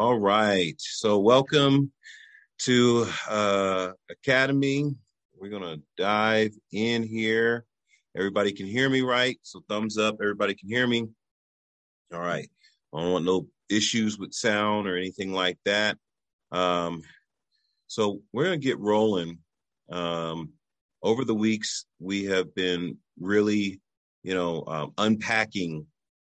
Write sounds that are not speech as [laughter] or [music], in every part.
All right. So, welcome to uh, Academy. We're going to dive in here. Everybody can hear me right. So, thumbs up. Everybody can hear me. All right. I don't want no issues with sound or anything like that. Um, so, we're going to get rolling. Um, over the weeks, we have been really, you know, um, unpacking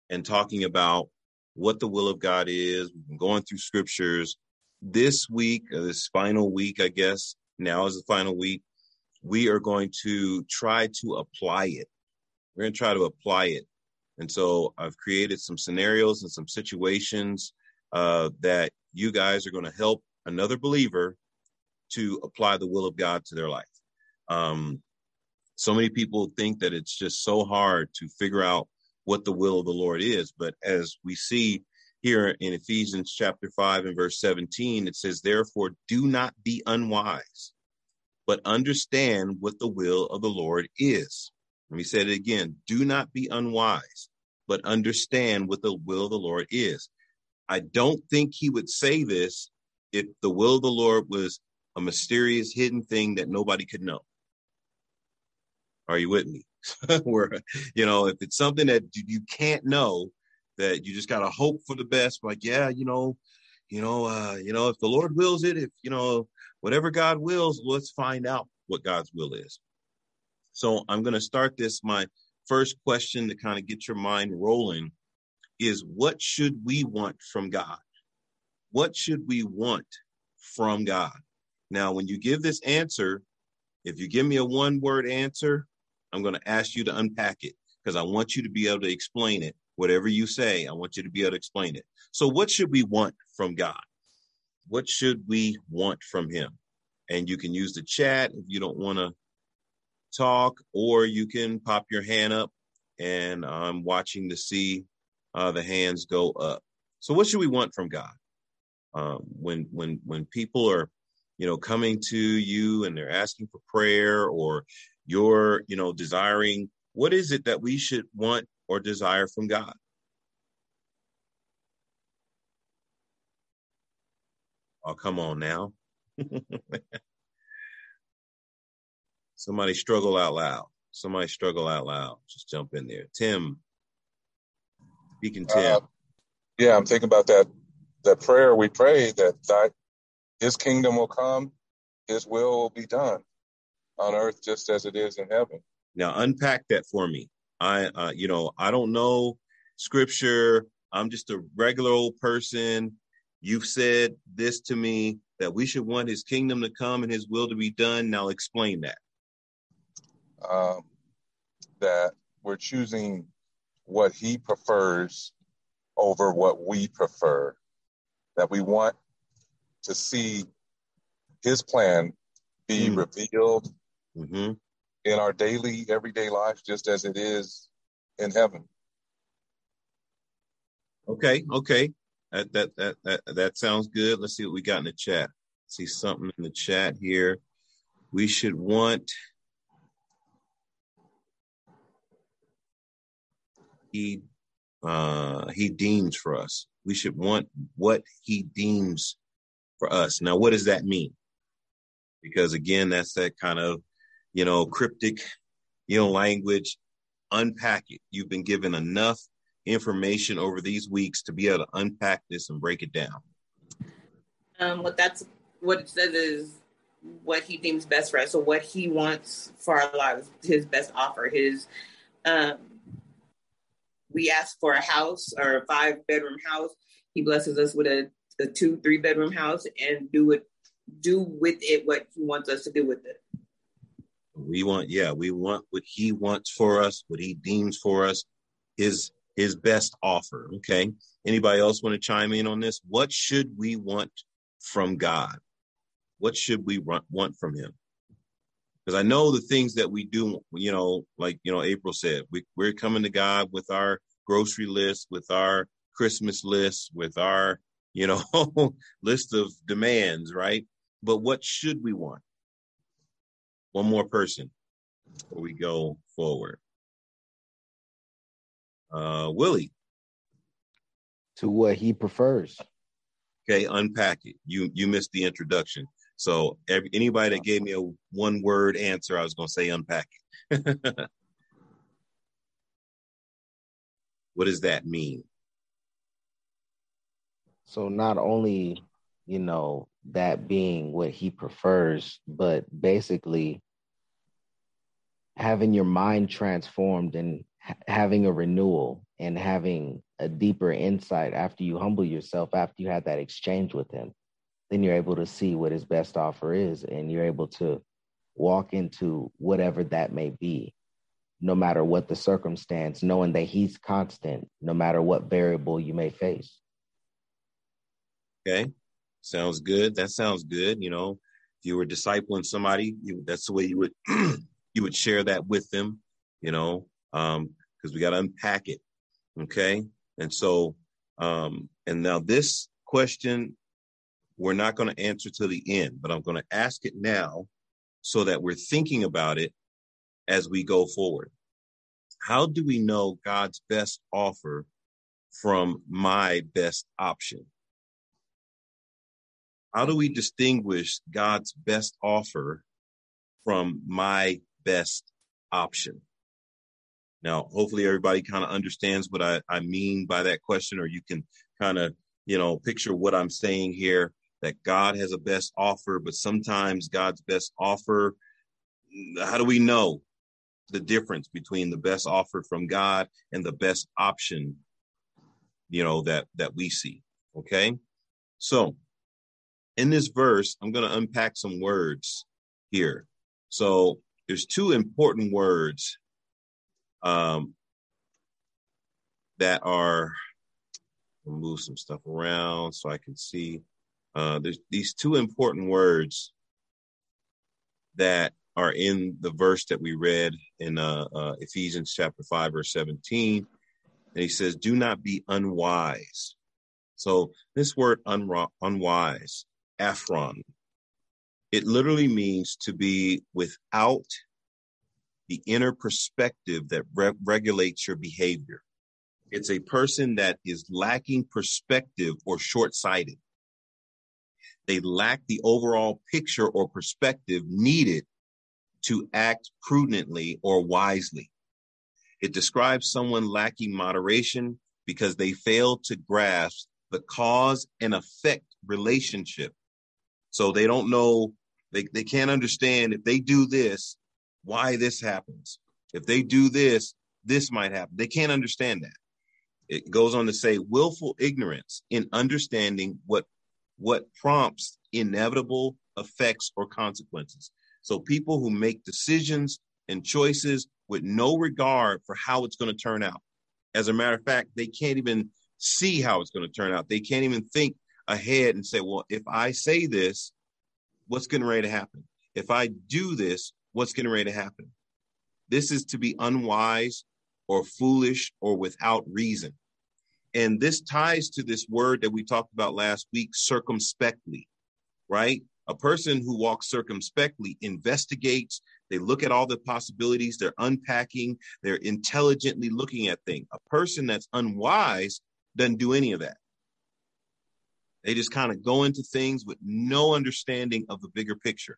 and talking about what the will of God is. We've been going through scriptures. This week, this final week, I guess, now is the final week, we are going to try to apply it. We're going to try to apply it. And so I've created some scenarios and some situations uh, that you guys are going to help another believer to apply the will of God to their life. Um, so many people think that it's just so hard to figure out what the will of the Lord is. But as we see here in Ephesians chapter 5 and verse 17, it says, Therefore, do not be unwise, but understand what the will of the Lord is. Let me say it again do not be unwise, but understand what the will of the Lord is. I don't think he would say this if the will of the Lord was a mysterious hidden thing that nobody could know. Are you with me? [laughs] where you know if it's something that you can't know that you just got to hope for the best like yeah you know you know uh you know if the lord wills it if you know whatever god wills let's find out what god's will is. So i'm going to start this. My first question to kind of get your mind rolling is what should we want from god? What should we want from god? Now when you give this answer if you give me a one word answer I'm going to ask you to unpack it because I want you to be able to explain it. Whatever you say, I want you to be able to explain it. So, what should we want from God? What should we want from Him? And you can use the chat if you don't want to talk, or you can pop your hand up. And I'm watching to see uh, the hands go up. So, what should we want from God? Um, when when when people are, you know, coming to you and they're asking for prayer, or you're, you know, desiring, what is it that we should want or desire from God? Oh, come on now. [laughs] Somebody struggle out loud. Somebody struggle out loud. Just jump in there. Tim, speaking Tim. Uh, yeah, I'm thinking about that that prayer we prayed that thy, his kingdom will come, his will will be done on earth just as it is in heaven. Now unpack that for me. I, uh, you know, I don't know scripture. I'm just a regular old person. You've said this to me that we should want his kingdom to come and his will to be done. Now explain that. Um, that we're choosing what he prefers over what we prefer. That we want to see his plan be mm. revealed mm-hmm. in our daily, everyday life, just as it is in heaven. Okay, okay, that that that that, that sounds good. Let's see what we got in the chat. See something in the chat here. We should want. He uh, he deems for us. We should want what he deems for us. Now, what does that mean? Because again, that's that kind of you know, cryptic, you know, language, unpack it. You've been given enough information over these weeks to be able to unpack this and break it down. Um, what that's what it says is what he deems best for us. So what he wants for our lives, his best offer, his um we ask for a house or a five bedroom house. He blesses us with a, a two, three bedroom house and do it do with it what he wants us to do with it. We want, yeah, we want what he wants for us, what he deems for us, his his best offer. Okay. Anybody else want to chime in on this? What should we want from God? What should we want from him? Because I know the things that we do, you know, like, you know, April said, we, we're coming to God with our grocery list, with our Christmas list, with our, you know, [laughs] list of demands, right? But what should we want? One more person before we go forward. Uh, Willie. To what he prefers. Okay, unpack it. You you missed the introduction. So every, anybody that gave me a one word answer, I was going to say unpack it. [laughs] what does that mean? So not only, you know, that being what he prefers, but basically having your mind transformed and ha- having a renewal and having a deeper insight after you humble yourself after you had that exchange with him then you're able to see what his best offer is and you're able to walk into whatever that may be no matter what the circumstance knowing that he's constant no matter what variable you may face. Okay sounds good that sounds good you know if you were discipling somebody you, that's the way you would [clears throat] you would share that with them you know um because we got to unpack it okay and so um and now this question we're not going to answer to the end, but I'm going to ask it now so that we're thinking about it as we go forward. How do we know God's best offer from my best option? How do we distinguish God's best offer from my best option? Now, hopefully everybody kind of understands what I, I mean by that question, or you can kind of, you know, picture what I'm saying here that God has a best offer, but sometimes God's best offer, how do we know the difference between the best offer from God and the best option, you know, that that we see? Okay? So, in this verse, I'm going to unpack some words here. So, there's two important words um, that are move some stuff around so I can see. Uh, there's these two important words that are in the verse that we read in uh, uh, Ephesians chapter 5, verse 17. And he says, Do not be unwise. So this word unwise, aphron, it literally means to be without the inner perspective that re- regulates your behavior. It's a person that is lacking perspective or short sighted. They lack the overall picture or perspective needed to act prudently or wisely. It describes someone lacking moderation because they fail to grasp the cause and effect relationship. So they don't know, they, they can't understand if they do this, why this happens. If they do this, this might happen. They can't understand that. It goes on to say willful ignorance in understanding what what prompts inevitable effects or consequences. So people who make decisions and choices with no regard for how it's going to turn out. As a matter of fact, they can't even see how it's going to turn out. They can't even think ahead and say, well, if I say this, what's getting ready to happen? If I do this, what's getting ready to happen? This is to be unwise or foolish or without reason. And this ties to this word that we talked about last week, circumspectly, right? A person who walks circumspectly investigates, they look at all the possibilities, they're unpacking, they're intelligently looking at things. A person that's unwise doesn't do any of that. They just kind of go into things with no understanding of the bigger picture.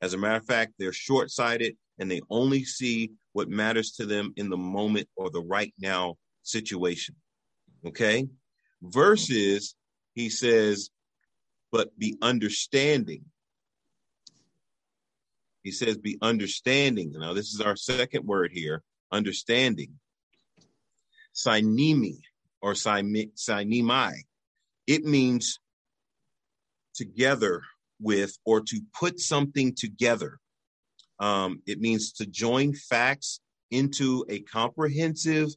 As a matter of fact, they're short sighted and they only see what matters to them in the moment or the right now situation. Okay. Versus, he says, but be understanding. He says, be understanding. Now, this is our second word here understanding. Synemi or synemi. It means together with or to put something together. Um, it means to join facts into a comprehensive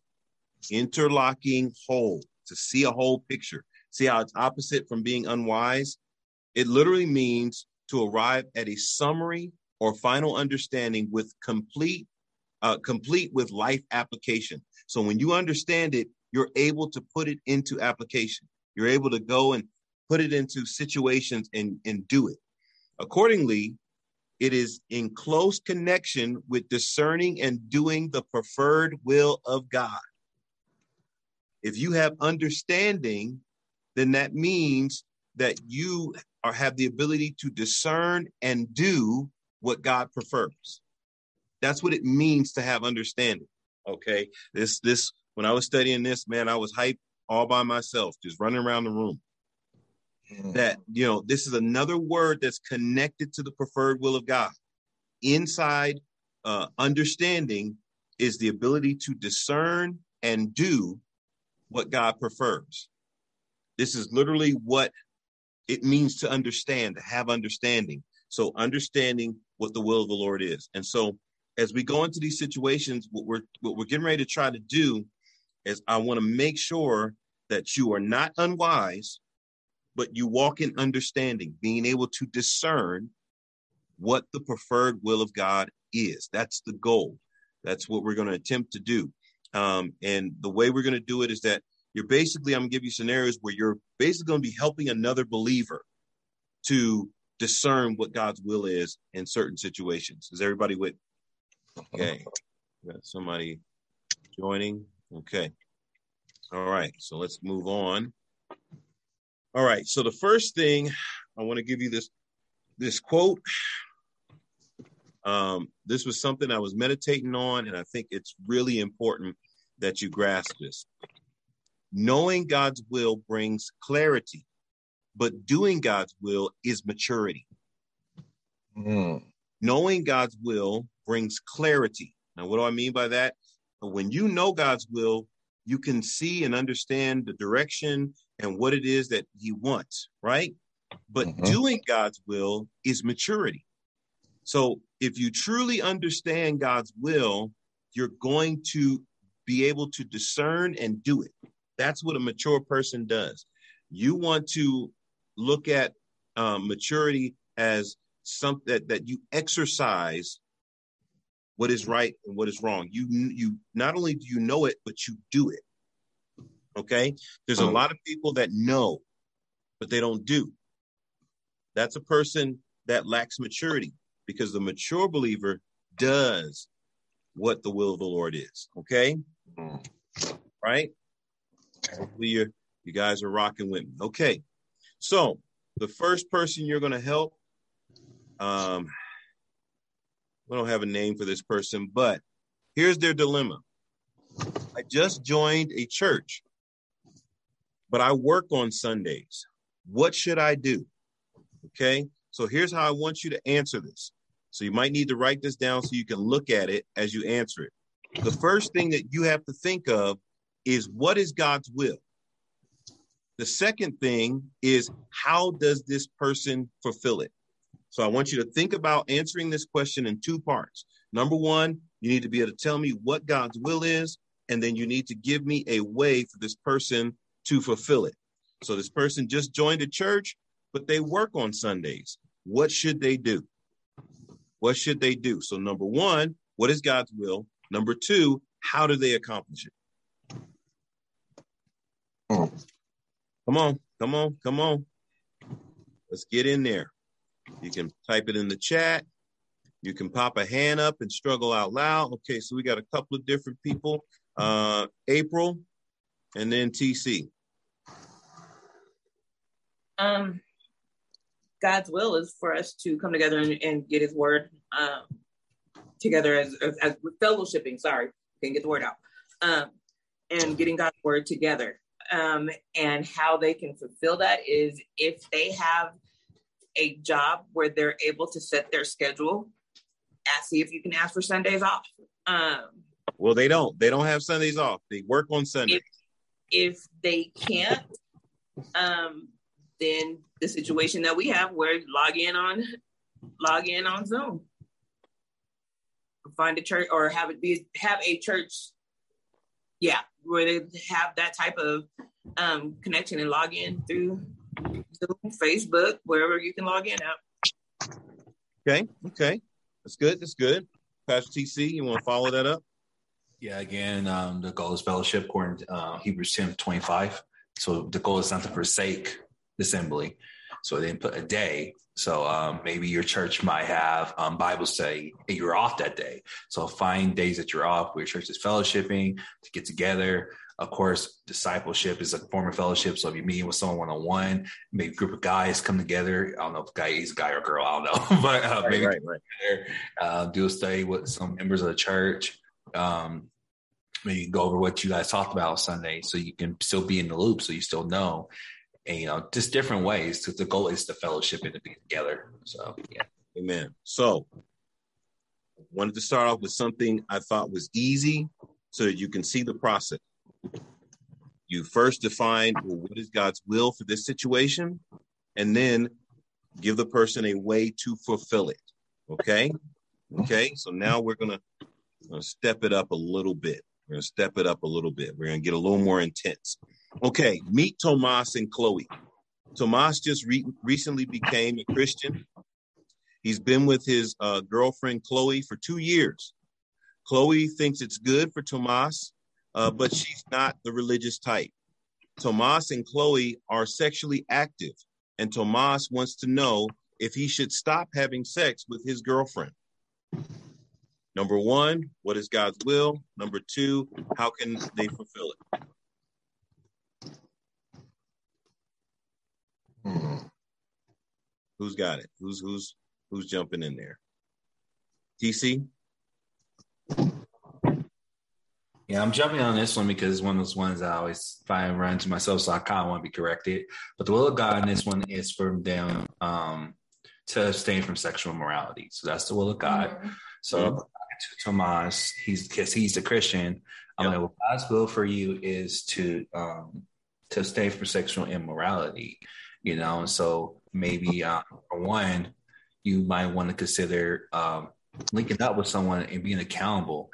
interlocking whole, to see a whole picture. See how it's opposite from being unwise? It literally means to arrive at a summary or final understanding with complete, uh, complete with life application. So when you understand it, you're able to put it into application. You're able to go and put it into situations and, and do it. Accordingly, it is in close connection with discerning and doing the preferred will of God. If you have understanding, then that means that you are have the ability to discern and do what God prefers. That's what it means to have understanding. Okay. This this when I was studying this, man, I was hyped all by myself, just running around the room. That you know, this is another word that's connected to the preferred will of God. Inside uh, understanding is the ability to discern and do what God prefers. This is literally what it means to understand, to have understanding. So understanding what the will of the Lord is. And so as we go into these situations, what we're what we're getting ready to try to do is I want to make sure that you are not unwise, but you walk in understanding, being able to discern what the preferred will of God is. That's the goal. That's what we're going to attempt to do. Um, and the way we're going to do it is that you're basically, I'm going to give you scenarios where you're basically going to be helping another believer to discern what God's will is in certain situations. Is everybody with? Okay. Got somebody joining. Okay. All right. So let's move on. All right. So the first thing I want to give you this this quote. Um, this was something I was meditating on, and I think it's really important that you grasp this. Knowing God's will brings clarity, but doing God's will is maturity. Mm. Knowing God's will brings clarity. Now, what do I mean by that? When you know God's will, you can see and understand the direction and what it is that He wants, right? But mm-hmm. doing God's will is maturity. So, if you truly understand God's will, you're going to be able to discern and do it. That's what a mature person does. You want to look at um, maturity as something that, that you exercise what is right and what is wrong. You you not only do you know it, but you do it. Okay. There's a mm. lot of people that know, but they don't do. That's a person that lacks maturity because the mature believer does what the will of the Lord is. Okay. Mm. Right. Hopefully you you guys are rocking with me. Okay. So the first person you're going to help, um, we don't have a name for this person, but here's their dilemma. I just joined a church, but I work on Sundays. What should I do? Okay. So here's how I want you to answer this. So you might need to write this down so you can look at it as you answer it. The first thing that you have to think of is what is God's will? The second thing is how does this person fulfill it? So I want you to think about answering this question in two parts. Number one, you need to be able to tell me what God's will is, and then you need to give me a way for this person to fulfill it. So this person just joined a church, but they work on Sundays. What should they do? What should they do? So, number one, what is God's will? Number two, how do they accomplish it? Come on, come on, come on. Let's get in there. You can type it in the chat. You can pop a hand up and struggle out loud. Okay, so we got a couple of different people. Uh, April and then TC. Um, God's will is for us to come together and, and get His word um, together as, as, as fellowshipping. Sorry, can't get the word out. Um, and getting God's word together. Um, and how they can fulfill that is if they have a job where they're able to set their schedule. Ask see if you can ask for Sundays off. Um, well, they don't. They don't have Sundays off. They work on Sundays. If, if they can't, um, then the situation that we have where log in on log in on Zoom. Find a church or have it be have a church, yeah, where they have that type of um, connection and log in through Zoom, Facebook, wherever you can log in at. Okay, okay, that's good. That's good. Pastor TC, you want to follow that up? Yeah, again, um, the goal is fellowship according to uh, Hebrews 10 25. So the goal is not to forsake assembly. So they put a day. So um, maybe your church might have um, Bible study you're off that day. So find days that you're off where your church is fellowshipping to get together. Of course, discipleship is a form of fellowship. So if you're meeting with someone one on one, maybe a group of guys come together. I don't know if guy is a guy or girl. I don't know, [laughs] but uh, Right, maybe right, right. together, uh, do a study with some members of the church. Um, maybe go over what you guys talked about Sunday, so you can still be in the loop, so you still know, and you know, just different ways. Because the goal is to fellowship and to be together. So yeah, Amen. So, wanted to start off with something I thought was easy so that you can see the process. You first define well, what is God's will for this situation, and then give the person a way to fulfill it. Okay. Okay. So now we're going to step it up a little bit. We're to step it up a little bit. We're to get a little more intense. Okay. Meet Tomas and Chloe. Tomas just re- recently became a Christian. He's been with his uh, girlfriend Chloe for two years. Chloe thinks it's good for Tomas, uh, but she's not the religious type. Tomas and Chloe are sexually active, and Tomas wants to know if he should stop having sex with his girlfriend. Number one, what is God's will? Number two, how can they fulfill it? Hmm. Who's got it? Who's who's who's jumping in there? TC? yeah, I'm jumping on this one because it's one of those ones I always find run to myself, so I kind of want to be corrected. But the will of God in this one is for them um, to abstain from sexual immorality. So that's the will of God. Mhm. So Mhm. to Tomas, he's because he's a Christian. I'm Yep. like, well, God's will for you is to um to stay from sexual immorality, you know. So maybe uh, for one, you might want to consider um linking up with someone and being accountable.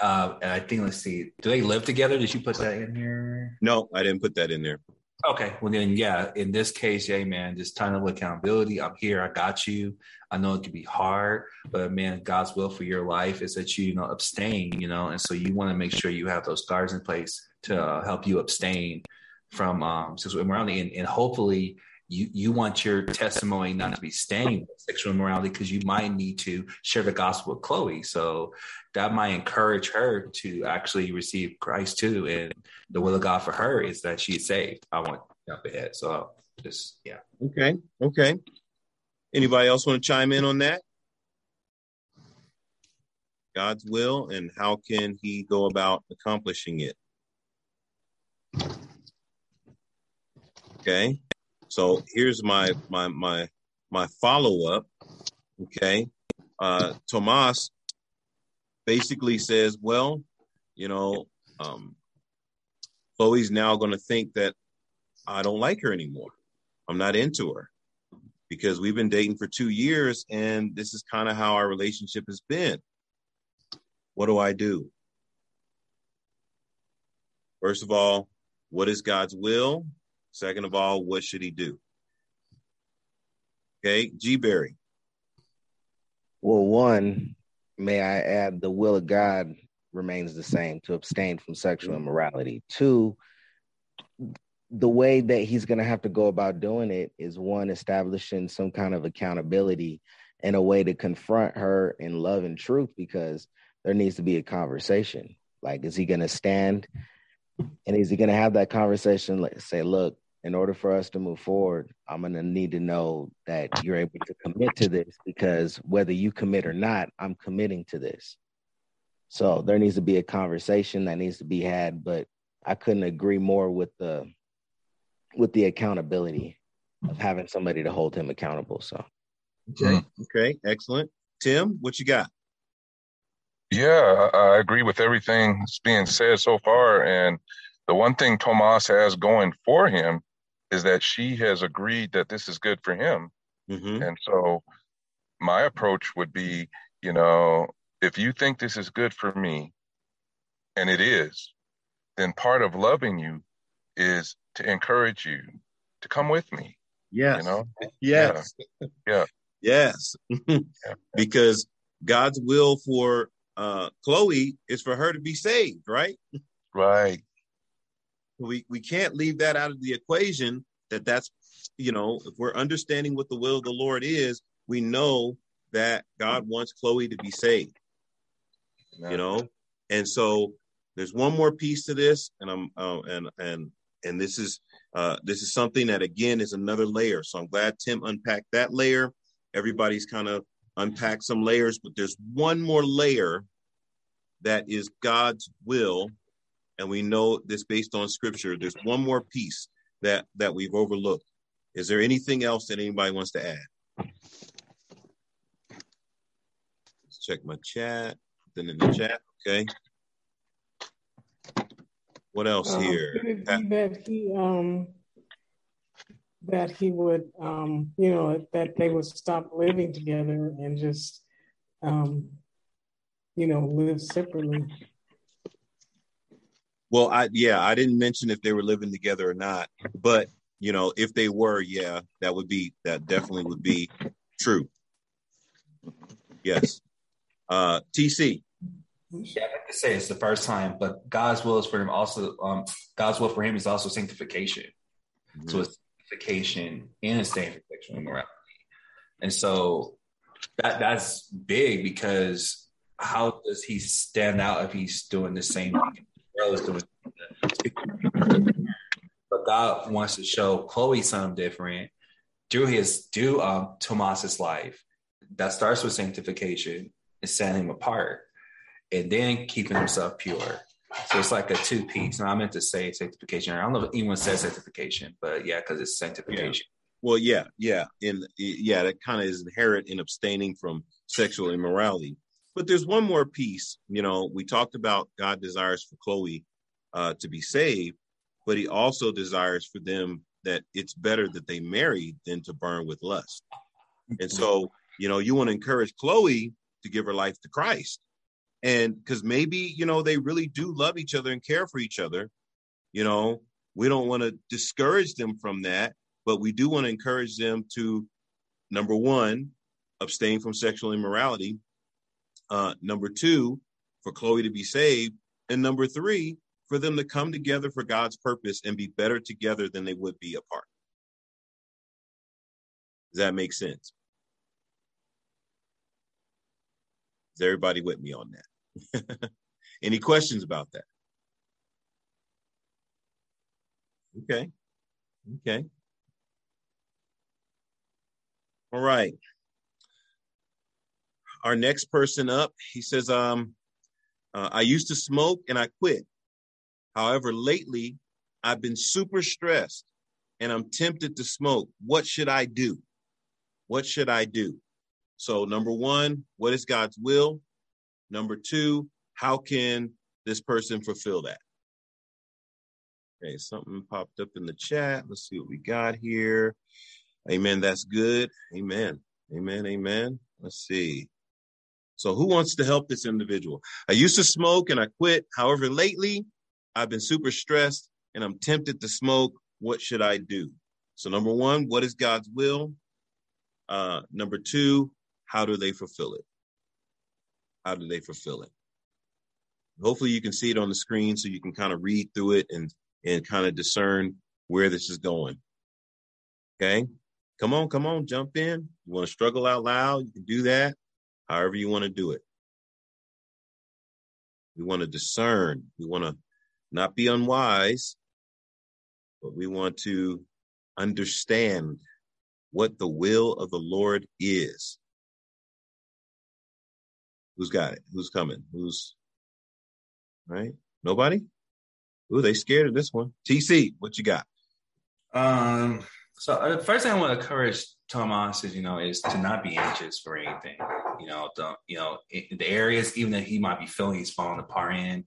Uh, and I think let's see, do they live together? Did you put that in here? No, I didn't put that in there. Okay, well then, yeah. In this case, yeah, man, just time of accountability. I'm here. I got you. I know it can be hard, but man, God's will for your life is that you, you know, abstain. You know, and so you want to make sure you have those guards in place to uh, help you abstain from um, sexual immorality, and, and hopefully. You, you want your testimony not to be stained with sexual immorality because you might need to share the gospel with Chloe. So that might encourage her to actually receive Christ too. And the will of God for her is that she's saved. I want to jump ahead. So just yeah. Okay. Okay. Anybody else want to chime in on that? God's will and how can he go about accomplishing it? Okay. So here's my my my my follow up. Okay. Uh Tomas basically says, well, you know, um Chloe's now to think that I don't like her anymore. I'm not into her because we've been dating for two years and this is kind of how our relationship has been. What do I do? First of all, what is God's will? Second of all, what should he do? Okay, G Berry. Well, one, may I add, the will of God remains the same to abstain from sexual mm-hmm. immorality. Two, the way that he's going to have to go about doing it is one, establishing some kind of accountability and a way to confront her in love and truth because there needs to be a conversation. Like, is he going to stand and is he going to have that conversation? Like, say, look, in order for us to move forward, I'm going to need to know that you're able to commit to this because whether you commit or not, I'm committing to this. So there needs to be a conversation that needs to be had, but I couldn't agree more with the with the accountability of having somebody to hold him accountable. So Okay. Mm-hmm. Okay. Excellent. Tim, what you got? Yeah, I, I agree with everything that's being said so far. And the one thing Tomas has going for him is that she has agreed that this is good for him. Mm-hmm. And so my approach would be, you know, if you think this is good for me, and it is, then part of loving you is to encourage you to come with me, Yes. you know? Yes. Yeah. Yes. [laughs] because God's will for uh Chloe is for her to be saved, right? Right. We we can't leave that out of the equation that that's you know, if we're understanding what the will of the Lord is, we know that God wants Chloe to be saved, you know? And so there's one more piece to this, and I'm uh, and and and this is uh, this is something that again is another layer. So I'm glad Tim unpacked that layer. Everybody's kind of unpacked some layers, but there's one more layer that is God's will, and we know this based on Scripture. There's one more piece that that we've overlooked. Is there anything else that anybody wants to add? Let's check my chat. Then in the chat, okay. What else Um, here? could it be that he um that he would um you know that they would stop living together and just um you know live separately. Well, I yeah, I didn't mention if they were living together or not, but you know, if they were, yeah, that would be that definitely would be true. Yes. Uh TC. Yeah, I have to say it's the first time, but God's will is for him also. Um, God's will for him is also sanctification. So it's sanctification and a staying in sexual immorality. And so that that's big because how does he stand out if he's doing the same thing doing? But God wants to show Chloe something different through his through um Tomas's life. That starts with sanctification and setting him apart, and then keeping himself pure. So it's like a two piece. And I meant to say sanctification. I don't know if anyone says sanctification, but yeah, because it's sanctification. Well, yeah, yeah, and yeah, that kind of is inherent in abstaining from sexual immorality. But there's one more piece. You know, we talked about God desires for Chloe uh, to be saved, but He also desires for them that it's better that they marry than to burn with lust. And so, you know, you want to encourage Chloe to give her life to Christ, and because maybe you know they really do love each other and care for each other. You know, we don't want to discourage them from that but we do want to encourage them to number one abstain from sexual immorality uh, number two for chloe to be saved and number three for them to come together for god's purpose and be better together than they would be apart. Does that make sense? Is everybody with me on that? [laughs] Any questions about that? Okay okay. All right. Our next person up, he says, um, uh, I used to smoke and I quit. However, lately I've been super stressed and I'm tempted to smoke. What should I do? What should I do? So, number one, what is God's will? Number two, how can this person fulfill that? Okay, something popped up in the chat. Let's see what we got here. Amen. That's good. Amen. Amen. Amen. Let's see. So, who wants to help this individual? I used to smoke and I quit. However, lately I've been super stressed and I'm tempted to smoke. What should I do? So, number one, what is God's will? Uh, number two, how do they fulfill it? How do they fulfill it? Hopefully, you can see it on the screen so you can kind of read through it and and kind of discern where this is going. Okay. Come on, come on, jump in. You want to struggle out loud? You can do that however you want to do it. We want to discern. We want to not be unwise, but we want to understand what the will of the Lord is. Who's got it? Who's coming? Who's right? Nobody? Ooh, they scared of this one. TC, what you got? Um, so uh, the first thing I want to encourage Thomas is, you know, is to not be anxious for anything. You know, don't, you know, in the areas even that he might be feeling he's falling apart in,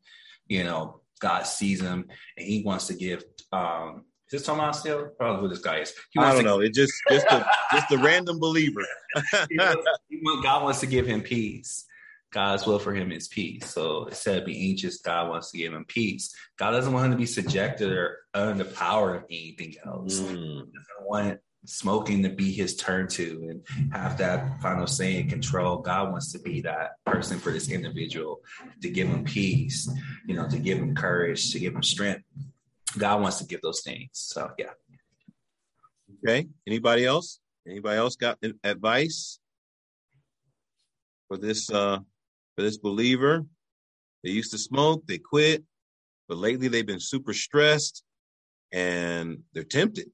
you know, God sees him and he wants to give um is this Thomas still? Probably who this guy is. He I don't to, know. It just just a just a random believer. [laughs] he wants- he want- God wants to give him peace. God's will for him is peace. So instead of being anxious, God wants to give him peace. God doesn't want him to be subjected or under the power of anything else. Mm, He doesn't want smoking to be his turn to and have that final say and control. God wants to be that person for this individual to give him peace, you know, to give him courage, to give him strength. God wants to give those things. So yeah. Okay. Anybody else? Anybody else got advice for this uh for this believer? They used to smoke, they quit. but lately they've been super stressed and they're tempted.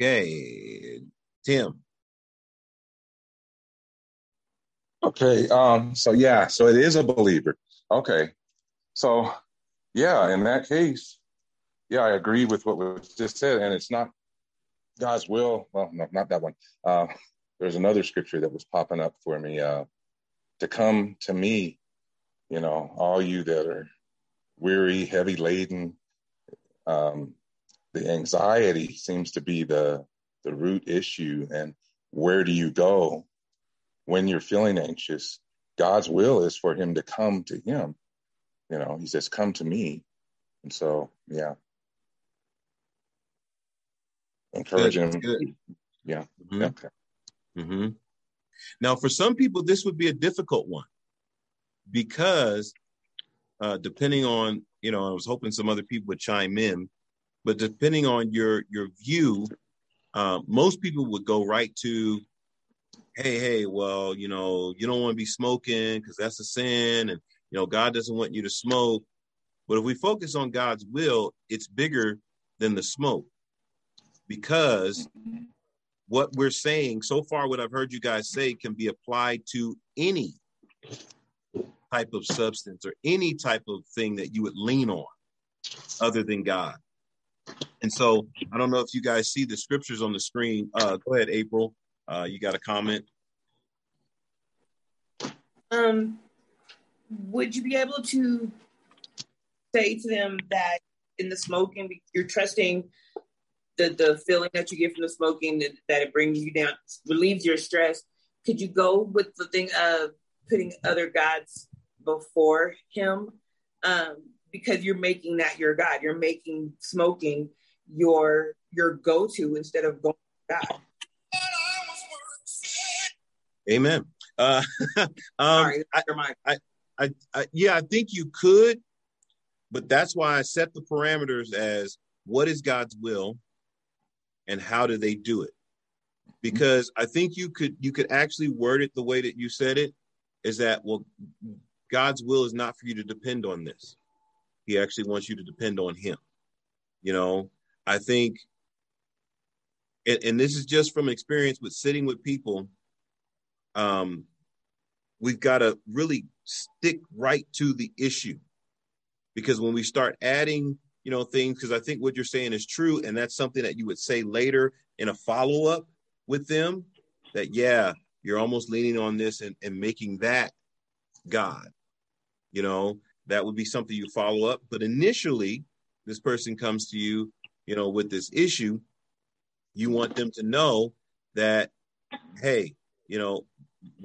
Okay, Tim. Okay, um, so yeah, so it is a believer. Okay, so yeah, in that case, yeah, I agree with what was just said, and it's not God's will. Well, no, not that one. Uh, there's another scripture that was popping up for me uh, to come to me, you know, all you that are weary, heavy laden. Um, the anxiety seems to be the the root issue, and where do you go when you're feeling anxious? God's will is for him to come to him. You know, he says, "Come to me," and so yeah, encourage Good, him. good. Yeah. Mhm. Okay. hmm Now, for some people, this would be a difficult one because uh, depending on, you know, I was hoping some other people would chime in, but depending on your your view, uh, most people would go right to, hey, hey, well, you know, you don't want to be smoking because that's a sin, and you know, God doesn't want you to smoke. But if we focus on God's will, it's bigger than the smoke because what we're saying so far, what I've heard you guys say can be applied to any type of substance or any type of thing that you would lean on other than God. And so I don't know if you guys see the scriptures on the screen. Uh, go ahead, April. Uh, you got a comment? Um, would you be able to say to them that in the smoking, you're trusting the the feeling that you get from the smoking that, that it brings you down, relieves your stress? Could you go with the thing of putting other gods before Him? Um, because you're making that your God. You're making smoking your your go to instead of going to God. Amen. Uh, [laughs] um, Sorry, I, mind. I, I, yeah, I think you could, but that's why I set the parameters as what is God's will and how do they do it? Because I think you could you could actually word it the way that you said it is that well God's will is not for you to depend on this. He actually wants you to depend on him. You know, I think and, and this is just from experience with sitting with people um we've got to really stick right to the issue because when we start adding you know things because i think what you're saying is true and that's something that you would say later in a follow-up with them that yeah you're almost leaning on this and, and making that god you know that would be something you follow up but initially this person comes to you you know with this issue you want them to know that hey you know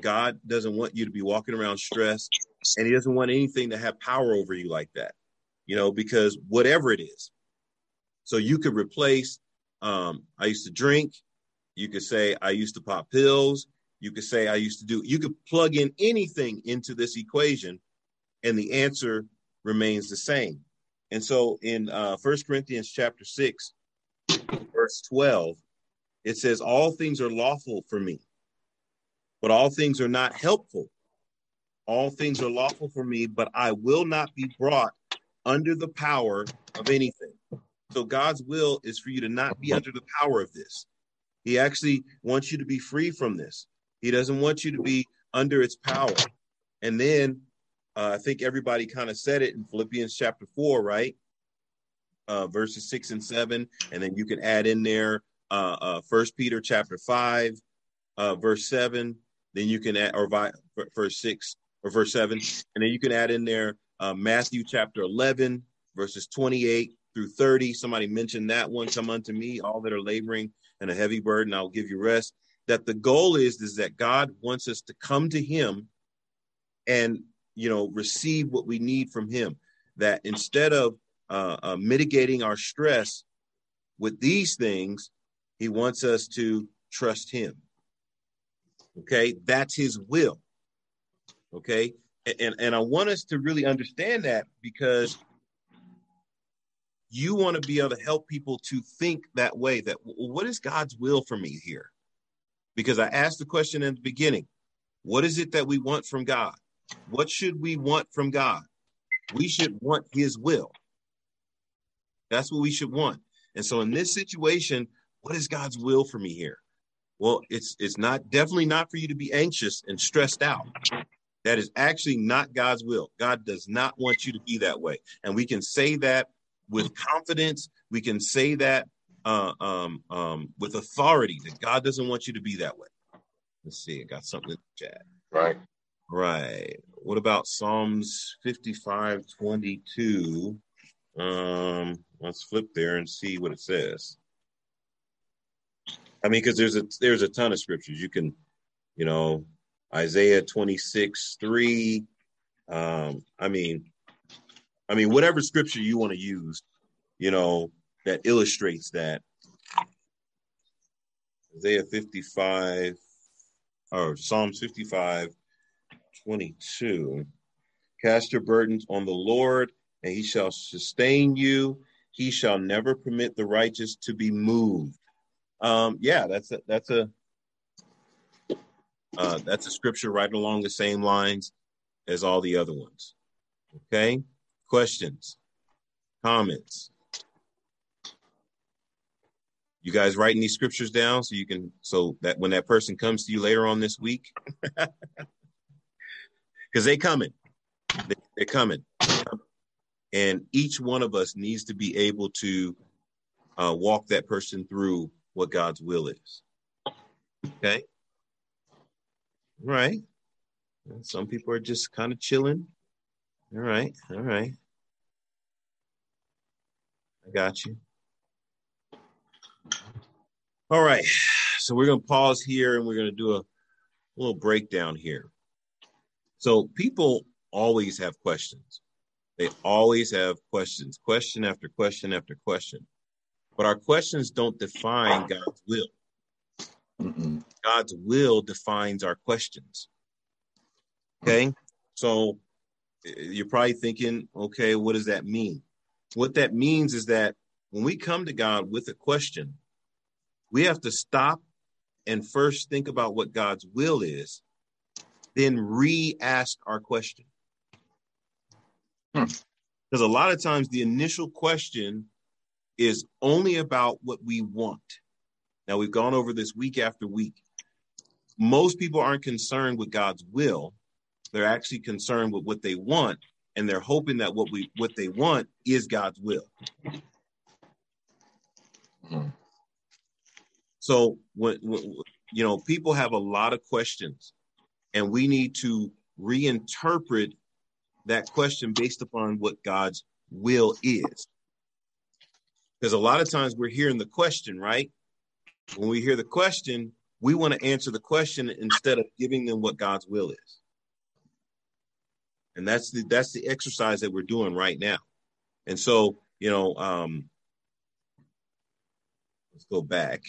God doesn't want you to be walking around stressed and he doesn't want anything to have power over you like that, you know, because whatever it is. So you could replace, um, I used to drink. You could say, I used to pop pills. You could say, I used to do, you could plug in anything into this equation and the answer remains the same. And so in uh, 1 Corinthians chapter 6, verse 12, it says, All things are lawful for me but all things are not helpful. All things are lawful for me, but I will not be brought under the power of anything. So God's will is for you to not be under the power of this. He actually wants you to be free from this. He doesn't want you to be under its power. And then uh, I think everybody kind of said it in Philippians chapter four, right? Uh, verses six and seven, and then you can add in there uh, uh, First Peter chapter five, uh, verse seven, then you can add or verse six or verse seven, and then you can add in there uh, Matthew chapter eleven, verses twenty-eight through thirty. Somebody mentioned that one. Come unto me, all that are laboring and a heavy burden, I'll give you rest. That the goal is is that God wants us to come to Him and you know receive what we need from Him. That instead of uh, uh, mitigating our stress with these things, He wants us to trust Him. Okay, that's his will. Okay, and and I want us to really understand that because you want to be able to help people to think that way. That what is God's will for me here? Because I asked the question in the beginning, what is it that we want from God? What should we want from God? We should want His will. That's what we should want. And so in this situation, what is God's will for me here? Well, it's it's not definitely not for you to be anxious and stressed out. That is actually not God's will. God does not want you to be that way. And we can say that with confidence. We can say that uh, um, um, with authority that God doesn't want you to be that way. Let's see. I got something in the chat. Right. Right. What about Psalms 55 22? Um, let's flip there and see what it says. I mean, because there's a there's a ton of scriptures. You can, you know, Isaiah 26, 3. Um, I mean, I mean, whatever scripture you want to use, you know, that illustrates that. Isaiah 55 or Psalms 55, 22. Cast your burdens on the Lord, and he shall sustain you. He shall never permit the righteous to be moved. Um, yeah, that's a, that's a uh, that's a scripture right along the same lines as all the other ones. Okay, questions, comments. You guys writing these scriptures down so you can so that when that person comes to you later on this week, [laughs] because they coming, they, they're coming, and each one of us needs to be able to uh, walk that person through what God's will is. Okay, right. Some people are just kind of chilling. All right, all right. I got you. All right. So we're going to pause here and we're going to do a little breakdown here. So people always have questions. They always have questions, question after question after question. But our questions don't define God's will. Mm-mm. God's will defines our questions. Okay. Mm-hmm. So you're probably thinking, okay, what does that mean? What that means is that when we come to God with a question, we have to stop and first think about what God's will is, then re ask our question. Because hmm. a lot of times the initial question is only about what we want. Now, we've gone over this week after week. Most people aren't concerned with God's will. They're actually concerned with what they want, and they're hoping that what we what they want is God's will. Hmm. So when, when you know people have a lot of questions, and we need to reinterpret that question based upon what God's will is. Because a lot of times we're hearing the question, right? When we hear the question, we want to answer the question instead of giving them what God's will is. And that's the that's the exercise that we're doing right now. And so, you know, um, let's go back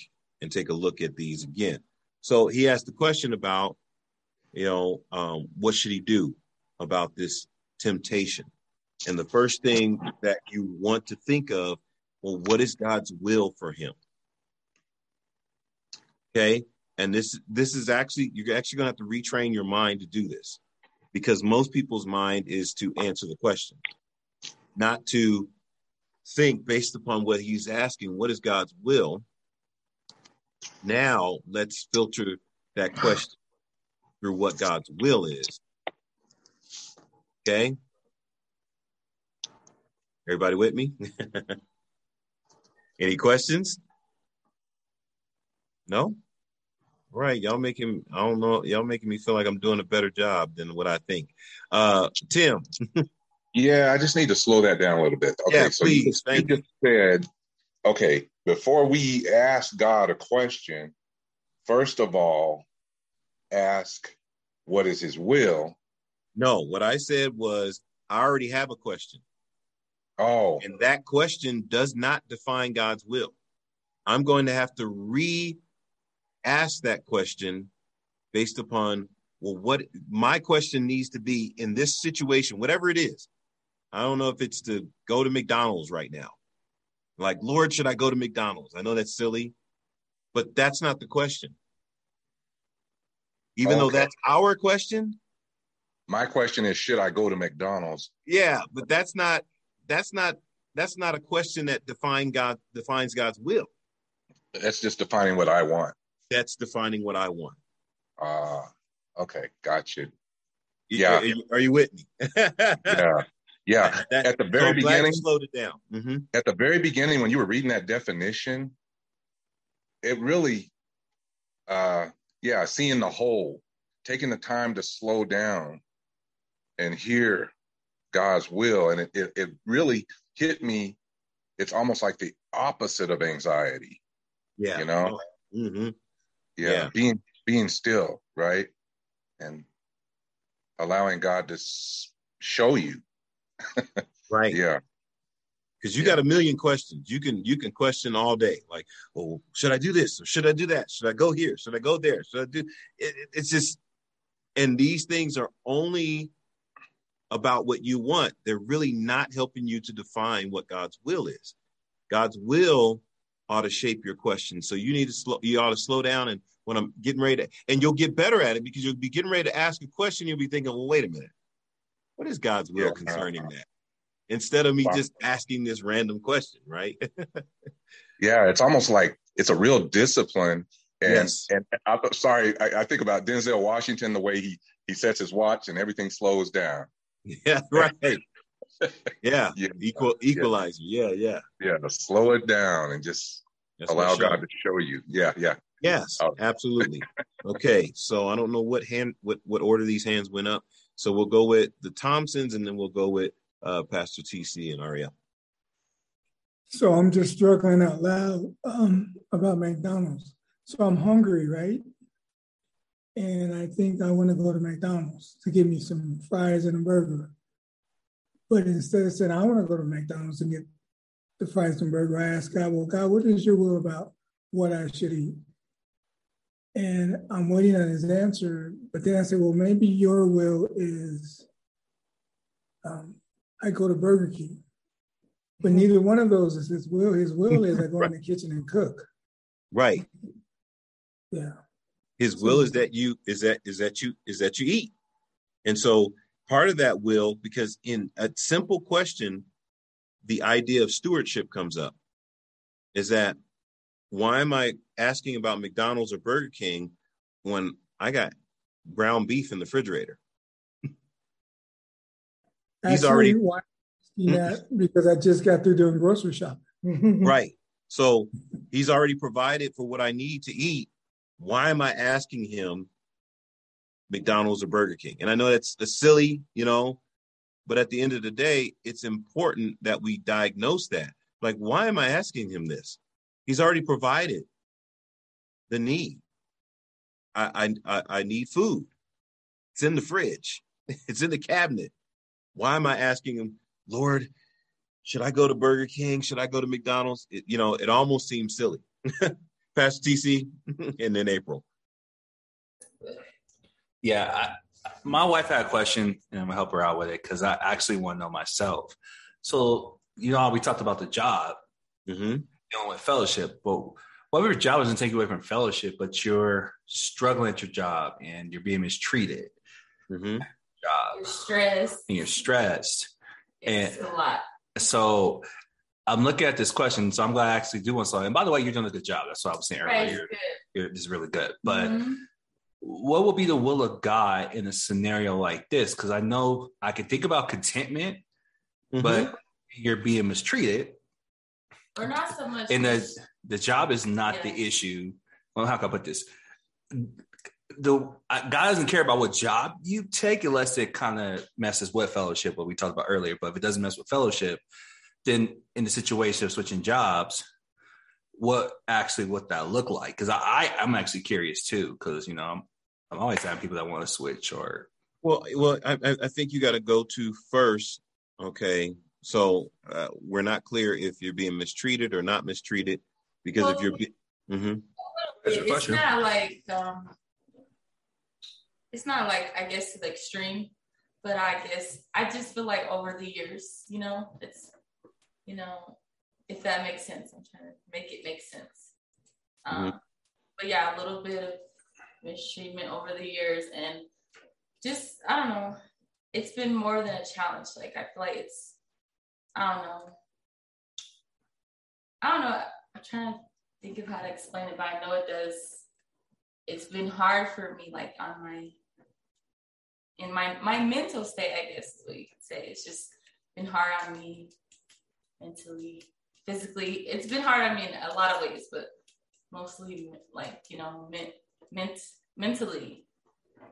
and take a look at these again. So he asked the question about, you know, um, what should he do about this temptation? And the first thing that you want to think of, well, what is God's will for him? Okay. And this this is actually you're actually gonna have to retrain your mind to do this because most people's mind is to answer the question, not to think based upon what he's asking, what is God's will? Now let's filter that question through what God's will is. Okay. Everybody with me? [laughs] Any questions? No? All right, y'all making I don't know, y'all making me feel like I'm doing a better job than what I think. Uh Tim. [laughs] yeah, I just need to slow that down a little bit. Okay, yeah, so please, you, you just said, okay, before we ask God a question, first of all, ask what is his will. No, what I said was I already have a question. Oh. And that question does not define God's will. I'm going to have to re ask that question based upon, well, what my question needs to be in this situation, whatever it is. I don't know if it's to go to McDonald's right now. Like, Lord, should I go to McDonald's? I know that's silly, but that's not the question. Even okay. though that's our question. My question is, should I go to McDonald's? Yeah, but that's not that's not that's not a question that define God defines God's will. That's just defining what I want. That's defining what I want. Ah, uh, okay, got you. Yeah, are, you, are you with me? [laughs] yeah, yeah. That, at the very so beginning, slowed it down. Mm-hmm. At the very beginning, when you were reading that definition, it really, uh, yeah, seeing the whole, taking the time to slow down and hear God's will, and it, it, it really hit me. It's almost like the opposite of anxiety. Yeah, you know. Mm-hmm. Yeah, yeah, being being still, right, and allowing God to show you. [laughs] right. Yeah. Because you Yeah. got a million questions. You can you can question all day. Like, oh, should I do this or should I do that? Should I go here? Should I go there? Should I do? It, it- it's just, and these things are only about what you want. They're really not helping you to define what God's will is. God's will ought to shape your questions. So you need to slow. You ought to slow down. And when I'm getting ready to, and you'll get better at it because you'll be getting ready to ask a question. You'll be thinking, well, wait a minute, what is God's will Yeah. concerning that? Instead of me Wow. just asking this random question, right? [laughs] Yeah, it's almost like it's a real discipline. And Yes. and I'm sorry, I, I think about Denzel Washington, the way he he sets his watch and everything slows down. [laughs] yeah, right. [laughs] Yeah, Yeah, equal equalizer. Yeah, yeah. yeah, to slow it down and just That's allow God to show you. Yeah, yeah. Yes, Oh. absolutely. Okay, so I don't know what hand, what what order these hands went up. So we'll go with the Thompsons, and then we'll go with uh, Pastor TC and Ariel. So I'm just struggling out loud um, about McDonald's. So I'm hungry, right? And I think I want to go to McDonald's to get me some fries and a burger. But instead of saying I want to go to McDonald's and get the fries and burger, I ask God, well, God, what is your will about what I should eat? And I'm waiting on his answer. But then I say, well, maybe your will is um, I go to Burger King. But neither one of those is his will. His will is I go in the [laughs] kitchen and cook. Right. Yeah. His will is that you is that is that you is that you eat. And so part of that will, because in a simple question, the idea of stewardship comes up. Is that why am I asking about McDonald's or Burger King when I got ground beef in the refrigerator? He's already- why I'm mm-hmm. that because I just got through doing grocery shopping. [laughs] Right. So he's already provided for what I need to eat. Why am I asking him McDonald's or Burger King? And I know that's, a silly, you know, but at the end of the day, it's important that we diagnose that. Like, why am I asking him this? He's already provided the need. I I, I need food. It's in the fridge. [laughs] It's in the cabinet. Why am I asking him, Lord? Should I go to Burger King? Should I go to McDonald's? It, you know, it almost seems silly. [laughs] Pastor TC, [laughs] and then April. Yeah, I, my wife had a question, and I'm gonna help her out with it because I actually want to know myself. So, you know, we talked about the job Mm-hmm. dealing with fellowship, but what if your job doesn't take you away from fellowship, but you're struggling at your job and you're being mistreated, Mm-hmm. You're stressed. and you're stressed. And it's a lot. So, I'm looking at this question, so I'm glad I actually do one. So, and by the way, you're doing a good job. That's what I was saying Right. earlier. You're, you're, this is really good, but. Mhm. what will be the will of God in a scenario like this? Because I know I can think about contentment, Mm-hmm. but you're being mistreated, or not so much. and the the job is not the issue. Well, how can I put this? The I- God doesn't care about what job you take unless it kind of messes with fellowship, what we talked about earlier. But if it doesn't mess with fellowship, then in the situation of switching jobs, what actually what that look like? Because I, I I'm actually curious too. Because you know I'm I'm always having people that want to switch or Well, well, I, I- I think you got to go to first. Okay, so uh, we're not clear if you're being mistreated or not mistreated because if you're, be- Mhm. It's not like um, it's not like I guess to the extreme, but I guess I just feel like over the years, you know, it's you know, if that makes sense, I'm trying to make it make sense. Um, But yeah, a little bit of mistreatment over the years, and just I don't know, it's been more than a challenge. Like I feel like it's I don't know. I don't know. I'm trying to think of how to explain it, but I know it does. It's been hard for me, like on my in my my mental state, I guess is what you could say. It's just been hard on me mentally, physically. It's been hard on me in a lot of ways, but mostly like you know, ment, ment mentally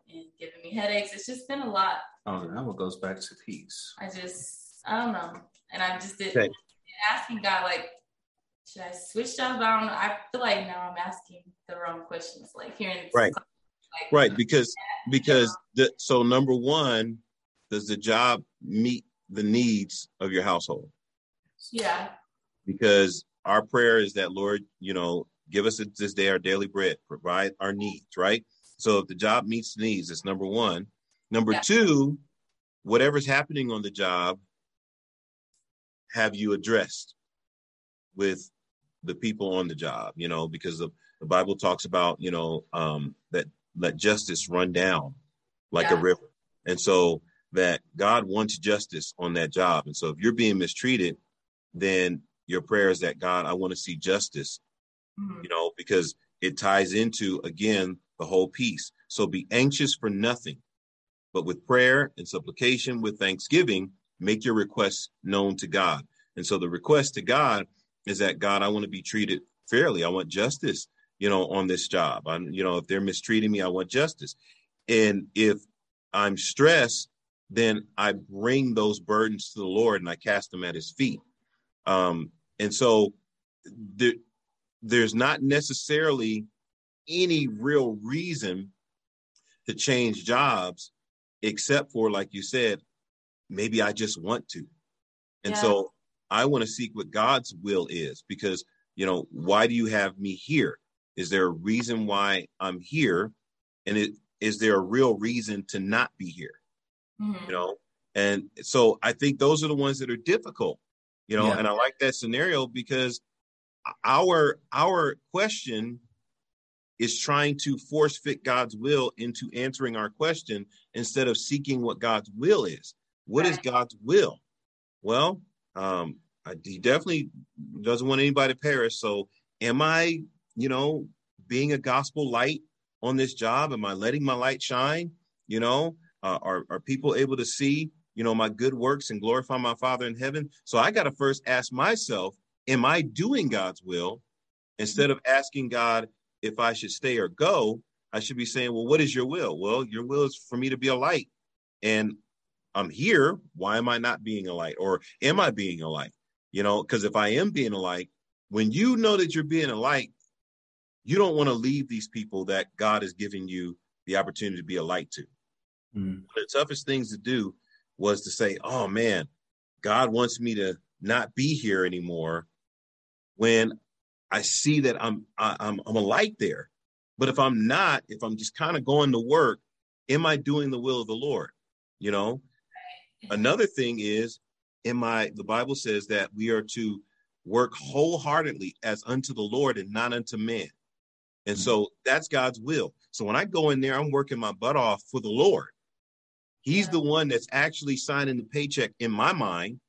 and giving me headaches. It's just been a lot. Oh, that one goes back to peace. I just I don't know, and I just did Okay. asking God like. Should I switch jobs? I don't know. I feel like now I'm asking the wrong questions. Like hearing Right. like, Right, uh, because because the so number one, does the job meet the needs of your household? Yeah. Because our prayer is that Lord, you know, give us this day our daily bread, provide our needs, right? So if the job meets the needs, it's number one. Number Yeah. two, whatever's happening on the job, have you addressed with the people on the job, you know, because the, the Bible talks about, you know, um, that let justice run down like a river. And so that God wants justice on that job. And so if you're being mistreated, then your prayer is that God, I want to see justice, Mhm. you know, because it ties into, again, the whole peace. So be anxious for nothing, but with prayer and supplication, with thanksgiving, make your requests known to God. And so the request to God is that God, I want to be treated fairly. I want justice, you know, on this job. I'm, you know, if they're mistreating me, I want justice. And if I'm stressed, then I bring those burdens to the Lord and I cast them at his feet. Um, and so there, there's not necessarily any real reason to change jobs, except for, like you said, maybe I just want to. And Yeah. so I want to seek what God's will is because, you know, why do you have me here? Is there a reason why I'm here? And it, is there a real reason to not be here? Mhm. You know? And so I think those are the ones that are difficult, you know, Yeah. and I like that scenario because our our question is trying to force fit God's will into answering our question instead of seeking what God's will is. What is Right. God's will? Well, um, I, he definitely doesn't want anybody to perish. So, am I, you know, being a gospel light on this job? Am I letting my light shine? You know, uh, are are people able to see, you know, my good works and glorify my Father in heaven? So, I got to first ask myself, am I doing God's will? Instead of asking God if I should stay or go, I should be saying, well, what is your will? Well, your will is for me to be a light. And I'm here. Why am I not being a light? Or am I being a light? You know, because if I am being a light, when you know that you're being a light, you don't want to leave these people that God is giving you the opportunity to be a light to. Mm. The toughest things to do was to say, oh man, God wants me to not be here anymore when I see that I'm I, I'm I'm a light there. But if I'm not, if I'm just kind of going to work, am I doing the will of the Lord? You know, another thing is, am my The Bible says that we are to work wholeheartedly as unto the Lord and not unto men. And mm. so that's God's will. So when I go in there, I'm working my butt off for the Lord. He's Yeah. the one that's actually signing the paycheck in my mind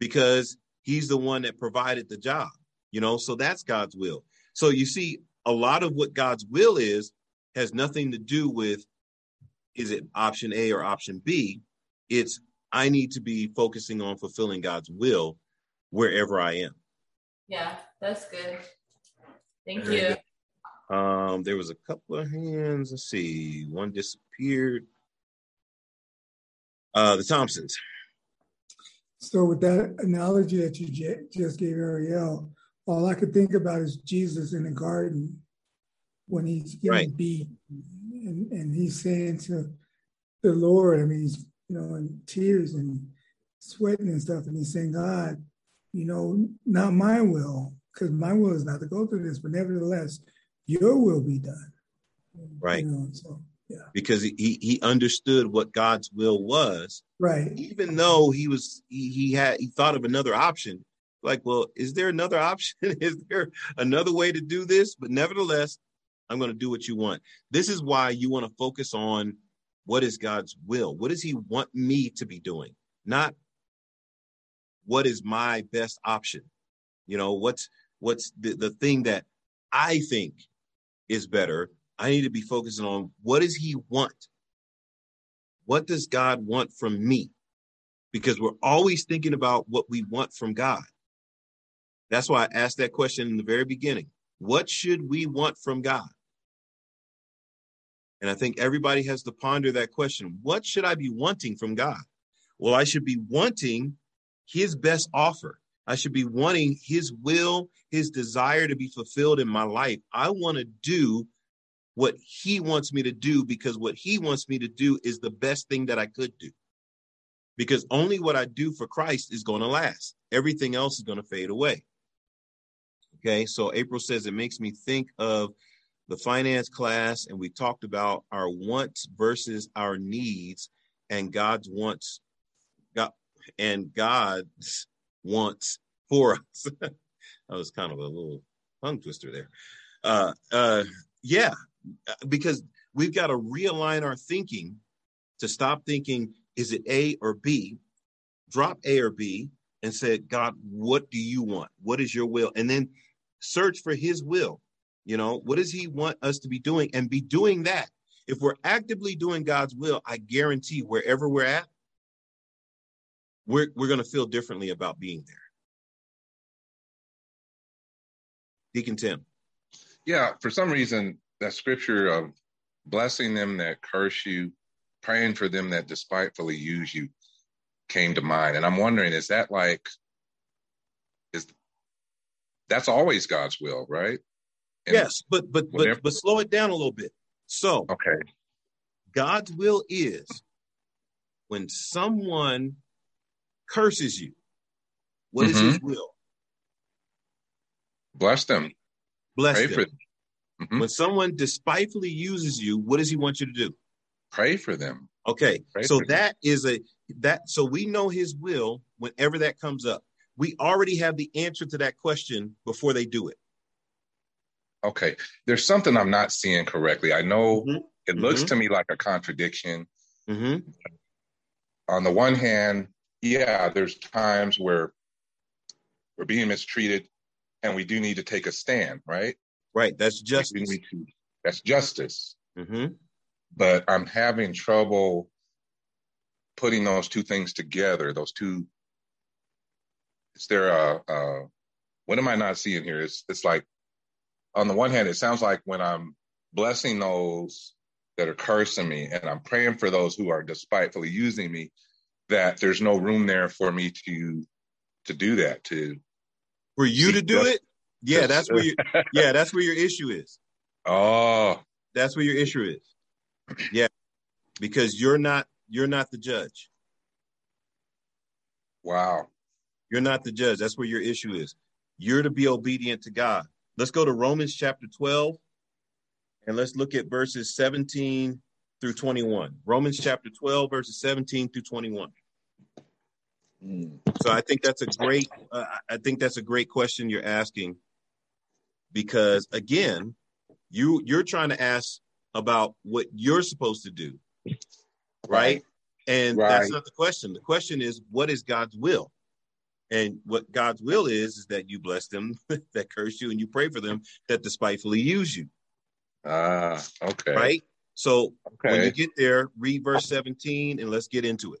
because he's the one that provided the job, you know, so that's God's will. So you see, a lot of what God's will is has nothing to do with is it option A or option B? It's I need to be focusing on fulfilling God's will wherever I am. Yeah, that's good. Thank Very you. good. Um, there was a couple of hands. Let's see, one disappeared. Uh, the Thompsons. So with that analogy that you j- just gave Ariel, all I could think about is Jesus in the garden when he's getting Right. beat, and, and he's saying to the Lord, I mean, he's you know in tears and sweating and stuff, and he's saying, God, you know, not my will, because my will is not to go through this, but nevertheless, Your will be done. Right. You know, so because he he he understood what God's will was, right. even though he was he, he had he thought of another option. Like, well, is there another [laughs] option? is there another way to do this? But nevertheless, I'm going to do what you want. This is why you want to focus on what is God's will. What does He want me to be doing? Not what is my best option. You know, what's what's the, the thing that I think is better? I need to be focusing on what does he want? What does God want from me? Because we're always thinking about what we want from God. That's why I asked that question in the very beginning. What should we want from God? And I think everybody has to ponder that question. What should I be wanting from God? Well, I should be wanting his best offer. I should be wanting his will, his desire to be fulfilled in my life. I want to do what he wants me to do because what he wants me to do is the best thing that I could do. Because only what I do for Christ is going to last. Everything else is going to fade away. Okay, so April says it makes me think of the finance class, and we talked about our wants versus our needs, and God's wants, God, and God's wants for us. [laughs] that was kind of a little tongue twister there. Uh, uh, yeah, because we've got to realign our thinking to stop thinking, is it A or B? Drop A or B and say, God, what do you want? What is your will? And then search for his will. You know, what does he want us to be doing? And be doing that. If we're actively doing God's will, I guarantee wherever we're at, we're, we're going to feel differently about being there. Deacon Tim. Yeah, for some reason, that scripture of blessing them that curse you, praying for them that despitefully use you came to mind. And I'm wondering, is that like, is that's always God's will, right? Yes, but but but but slow it down a little bit. So okay, God's will is when someone curses you, what mm-hmm. is His will? Bless them. Bless Pray them. Them. Mm-hmm. When someone despitefully uses you, what does He want you to do? Pray for them. Okay, Pray so that them. is a that so we know His will whenever that comes up. We already have the answer to that question before they do it. Okay. There's something I'm not seeing correctly. I know mm-hmm. it looks mm-hmm. to me like a contradiction. Mm-hmm. On the one hand, yeah, there's times where we're being mistreated and we do need to take a stand, right? Right. That's justice. To, that's justice. Mm-hmm. But I'm having trouble putting those two things together. Those two. Is there a, a what am I not seeing here? It's it's like on the one hand, it sounds like when I'm blessing those that are cursing me and I'm praying for those who are despitefully using me, that there's no room there for me to to do that. To for you to do it, yeah, that's where you, yeah, that's where your issue is. [laughs] Oh, that's where your issue is. Yeah, because you're not you're not the judge. Wow, you're not the judge. That's where your issue is. You're to be obedient to God. Let's go to Romans chapter 12 and let's look at verses 17 through 21. Romans chapter 12, verses 17 through 21. So I think that's a great uh, I think that's a great question you're asking because again, you you're trying to ask about what you're supposed to do. Right? And right. that's not the question. The question is what is God's will? And what God's will is, is that you bless them [laughs] that curse you and you pray for them that despitefully use you. Ah, uh, okay. Right? So okay. when you get there, read verse 17 and let's get into it.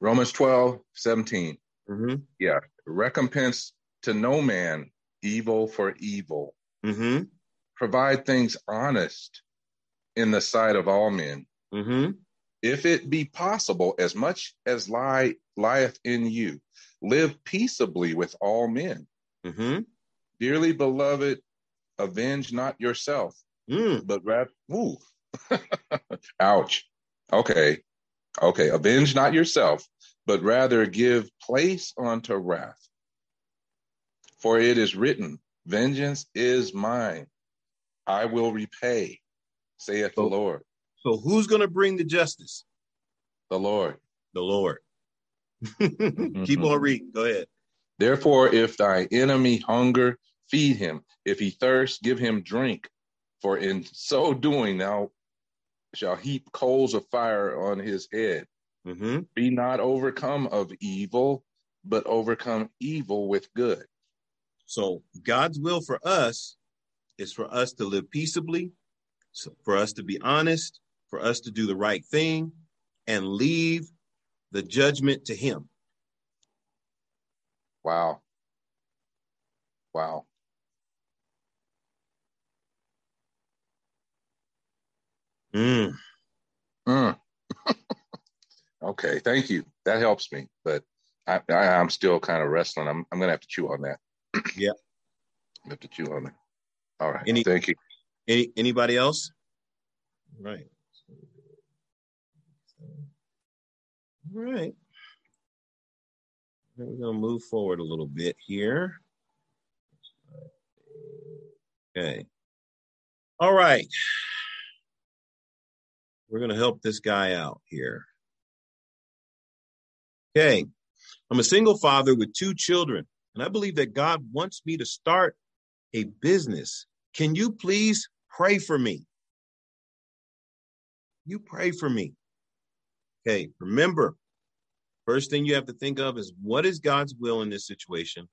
Romans 12, 17. Mm-hmm. Yeah. Recompense to no man evil for evil. Mm-hmm. Provide things honest in the sight of all men. Mm-hmm. If it be possible, as much as lie lieth in you, live peaceably with all men. Mm-hmm. Dearly beloved, avenge not yourself, mm. but rather, ooh, [laughs] ouch. Okay. Okay. Avenge not yourself, but rather give place unto wrath. For it is written, Vengeance is mine. I will repay, saith so, the Lord. So who's going to bring the justice? The Lord. The Lord. [laughs] Keep on reading. Go ahead. Therefore, if thy enemy hunger, feed him. If he thirst, give him drink. For in so doing, thou shalt heap coals of fire on his head. Mm-hmm. Be not overcome of evil, but overcome evil with good. So God's will for us is for us to live peaceably, for us to be honest, for us to do the right thing, and leave the judgment to Him. Wow. Wow. Mm. Mm. [laughs] okay, thank you. That helps me, but I, I, am still kind of wrestling. I'm, I'm going to have to chew on that. [clears throat] yeah. I have to chew on that. All right. Any, thank you. Any, anybody else? Right. All right. We're going to move forward a little bit here. Okay. All right. We're going to help this guy out here. Okay. I'm a single father with two children, and I believe that God wants me to start a business. Can you please pray for me? You pray for me. Okay. Remember, first thing you have to think of is what is God's will in this situation?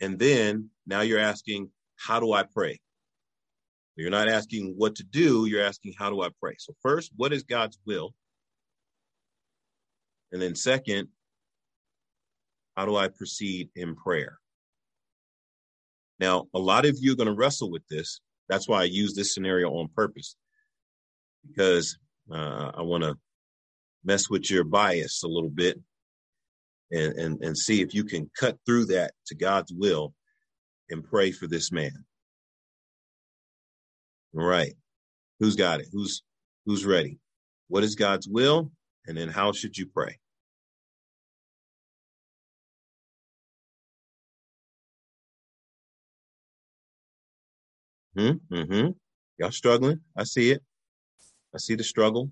And then now you're asking, how do I pray? You're not asking what to do, you're asking, how do I pray? So, first, what is God's will? And then, second, how do I proceed in prayer? Now, a lot of you are going to wrestle with this. That's why I use this scenario on purpose, because uh, I want to mess with your bias a little bit and, and, and see if you can cut through that to God's will and pray for this man. All right. Who's got it? Who's who's ready? What is God's will? And then how should you pray? Hmm. Mm-hmm. Y'all struggling? I see it. I see the struggle.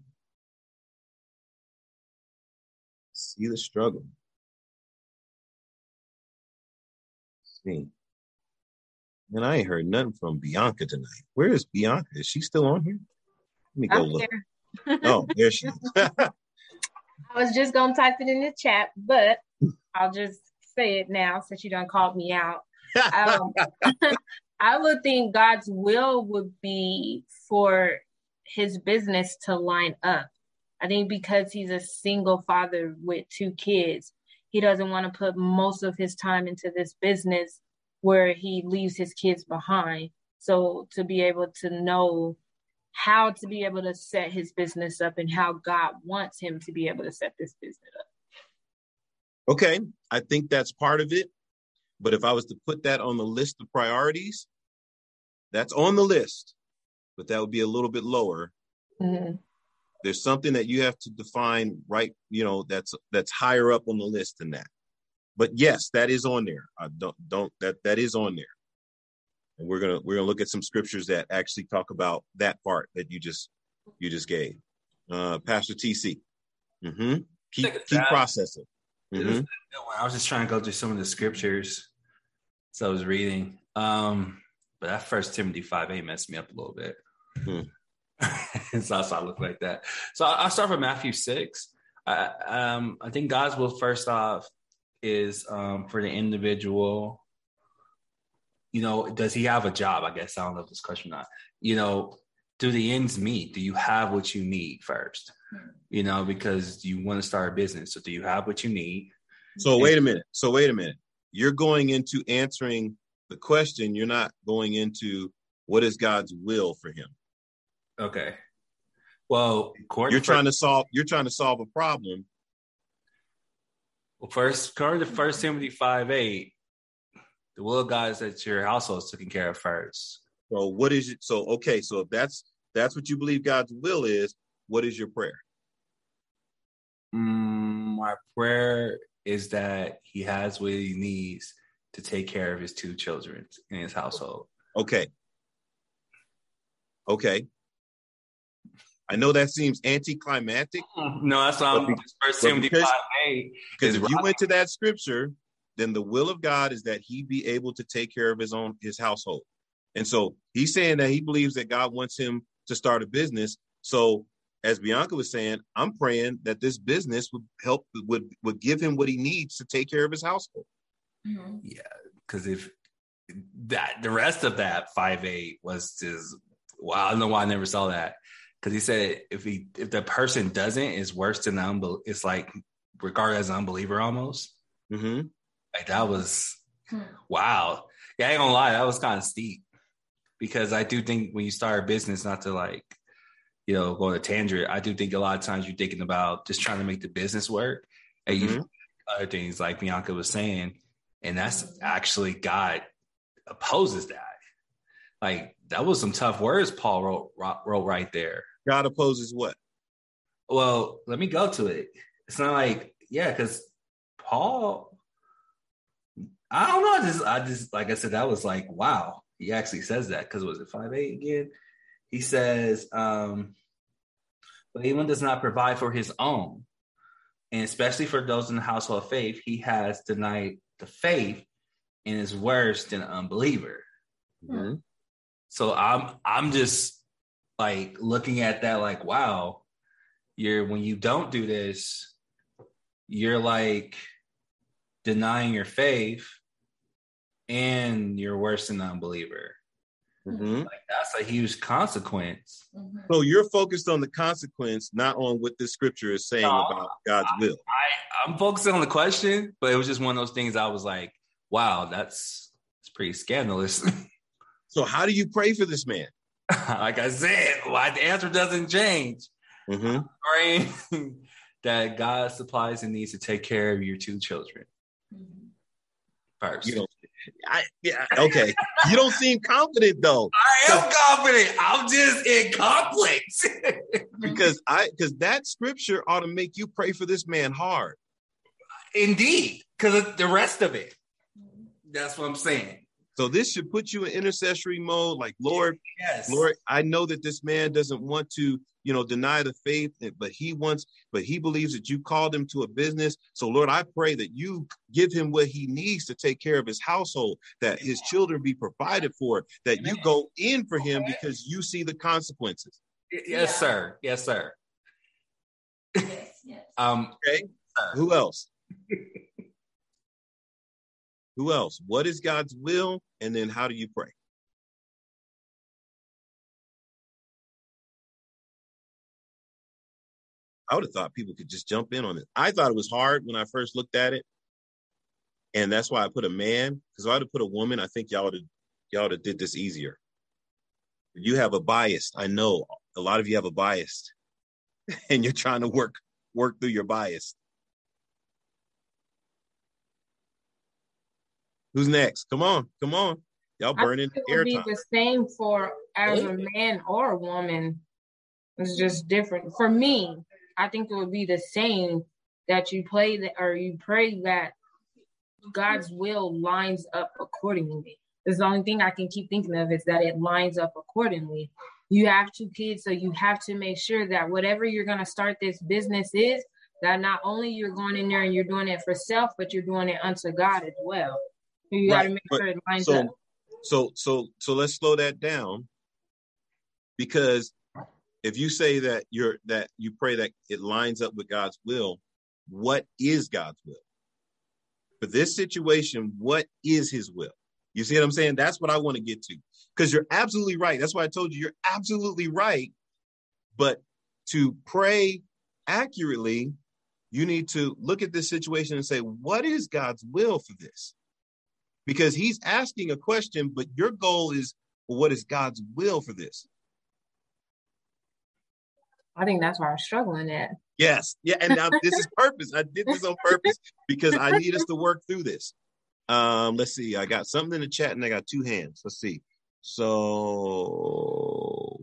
See the struggle. see. And I ain't heard nothing from Bianca tonight. Where is Bianca? Is she still on here? Let me go I'm look. oh, there she is. [laughs] [laughs] I was just gonna type it in the chat, but I'll just say it now since you done called me out. Um, [laughs] I would think God's will would be for his business to line up. I think because he's a single father with two kids, he doesn't want to put most of his time into this business where he leaves his kids behind. So to be able to know how to be able to set his business up and how God wants him to be able to set this business up. Okay, I think that's part of it. But if I was to put that on the list of priorities, that's on the list, but that would be a little bit lower. Mm-hmm. There's something that you have to define right, you know, that's that's higher up on the list than that but yes, that is on there. I don't don't that that is on there. And we're gonna we're gonna look at some scriptures that actually talk about that part that you just you just gave. Uh Pastor TC. Mm-hmm. Keep keep processing. Mm-hmm. I was just trying to go through some of the scriptures. So I was reading. Um, but that first Timothy 5 8 messed me up a little bit. Mm. [laughs] so I look like that. So I'll start from Matthew 6. I, um, I think God's will first off is um, for the individual. You know, does he have a job? I guess I don't know if this question or not. You know, do the ends meet? Do you have what you need first? You know, because you want to start a business. So do you have what you need? So wait a minute. So wait a minute. You're going into answering the question. You're not going into what is God's will for him. Okay. Well, you're trying to solve. You're trying to solve a problem well, first, according to First Timothy five eight, the will of God is that your household is taken care of first. So, what is it? So, okay, so if that's that's what you believe God's will is, what is your prayer? Mm, my prayer is that He has what He needs to take care of His two children in His household. Okay. Okay. I know that seems anticlimactic. No, that's why I'm first Timothy because, because if you went to that scripture, then the will of God is that he be able to take care of his own his household. And so he's saying that he believes that God wants him to start a business. So as Bianca was saying, I'm praying that this business would help would would give him what he needs to take care of his household. Mm-hmm. Yeah, because if that the rest of that five eight was just wow. I don't know why I never saw that because he said if he if the person doesn't is worse than the unbel- it's like regarded as an unbeliever almost. Mm-hmm. Like that was Hmm. wow. Yeah, I ain't gonna lie, that was kind of steep because I do think when you start a business, not to like you know go on a tangent, I do think a lot of times you're thinking about just trying to make the business work, and you Mhm. other things like Bianca was saying, and that's actually God opposes that. Like that was some tough words Paul wrote wrote right there. God opposes what? Well, let me go to it. It's not like yeah, because Paul. I don't know. I just, I just, like I said, that was like, wow. He actually says that because was it five eight again? He says, um, but anyone does not provide for his own, and especially for those in the household of faith, he has denied the faith and is worse than an unbeliever. Mhm. So I'm I'm just like looking at that like wow, you're when you don't do this, you're like denying your faith and you're worse than an unbeliever. Mhm. Like that's a huge consequence. Mhm. So you're focused on the consequence, not on what this scripture is saying No, about God's will. I I'm focusing on the question, but it was just one of those things I was like, wow, that's it's pretty scandalous. [laughs] So how do you pray for this man? [laughs] like I said, why the answer doesn't change. Mm-hmm. praying [laughs] that God supplies the needs to take care of your two children Mhm. first. You don't. I yeah. Okay. you don't seem confident though, [laughs] I am confident. I'm just in conflict. because I because that scripture ought to make you pray for this man hard. Indeed, because the rest of it. That's what I'm saying. So this should put you in intercessory mode. Like Lord, Yes, Lord, I know that this man doesn't want to, you know, deny the faith, but he wants, but he believes that you called him to a business. So, Lord, I pray that you give him what he needs to take care of his household, that his children be provided for, that you go in for him because you see the consequences. yes, Yeah. sir. Yes, sir. Yes, yes. Um, Okay. sir. Who else? [laughs] Who else? What is God's will? And then how do you pray? I would have thought people could just jump in on it. I thought it was hard when I first looked at it. And that's why I put a man, because if I would have put a woman, I think y'all would have y'all would have did this easier. You have a bias. I know a lot of you have a bias, [laughs] and you're trying to work work through your bias. Who's next? Come on, come on. Y'all I burning think it would be airtime. the same for as a man or a woman. It's just different. For me, I think it would be the same that you play that or you pray that God's will lines up accordingly. It's the only thing I can keep thinking of is that it lines up accordingly. You have two kids, so you have to make sure that whatever you're gonna start this business is, that not only you're going in there and you're doing it for self, but you're doing it unto God as well. So you gotta make but- sure it lines so up. so so so let's slow that down because if you say that you're that you pray that it lines up with God's will, what is God's will? For this situation, what is his will? You see what I'm saying? That's what I want to get to. Because you're absolutely right. That's why I told you you're absolutely right. But to pray accurately, you need to look at this situation and say, what is God's will for this? Because he's asking a question, but your goal is well, what is God's will for this? I think that's where I'm struggling at. Yes, yeah, and now this is purpose. I did this on purpose because I need us to work through this. Um, let's see. I got something in the chat and I got two hands. Let's see. So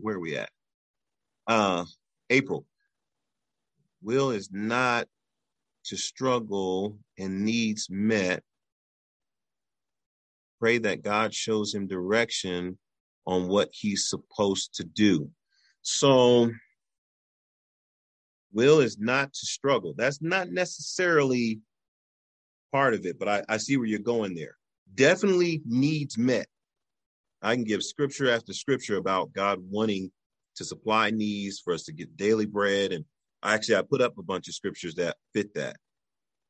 where are we at? Uh, April. Will is not to struggle and needs met. Pray that God shows him direction on what he's supposed to do. So will is not to struggle. That's not necessarily part of it, but I, I see where you're going there. Definitely needs met. I can give scripture after scripture about God wanting to supply needs for us to get daily bread. And actually, I put up a bunch of scriptures that fit that.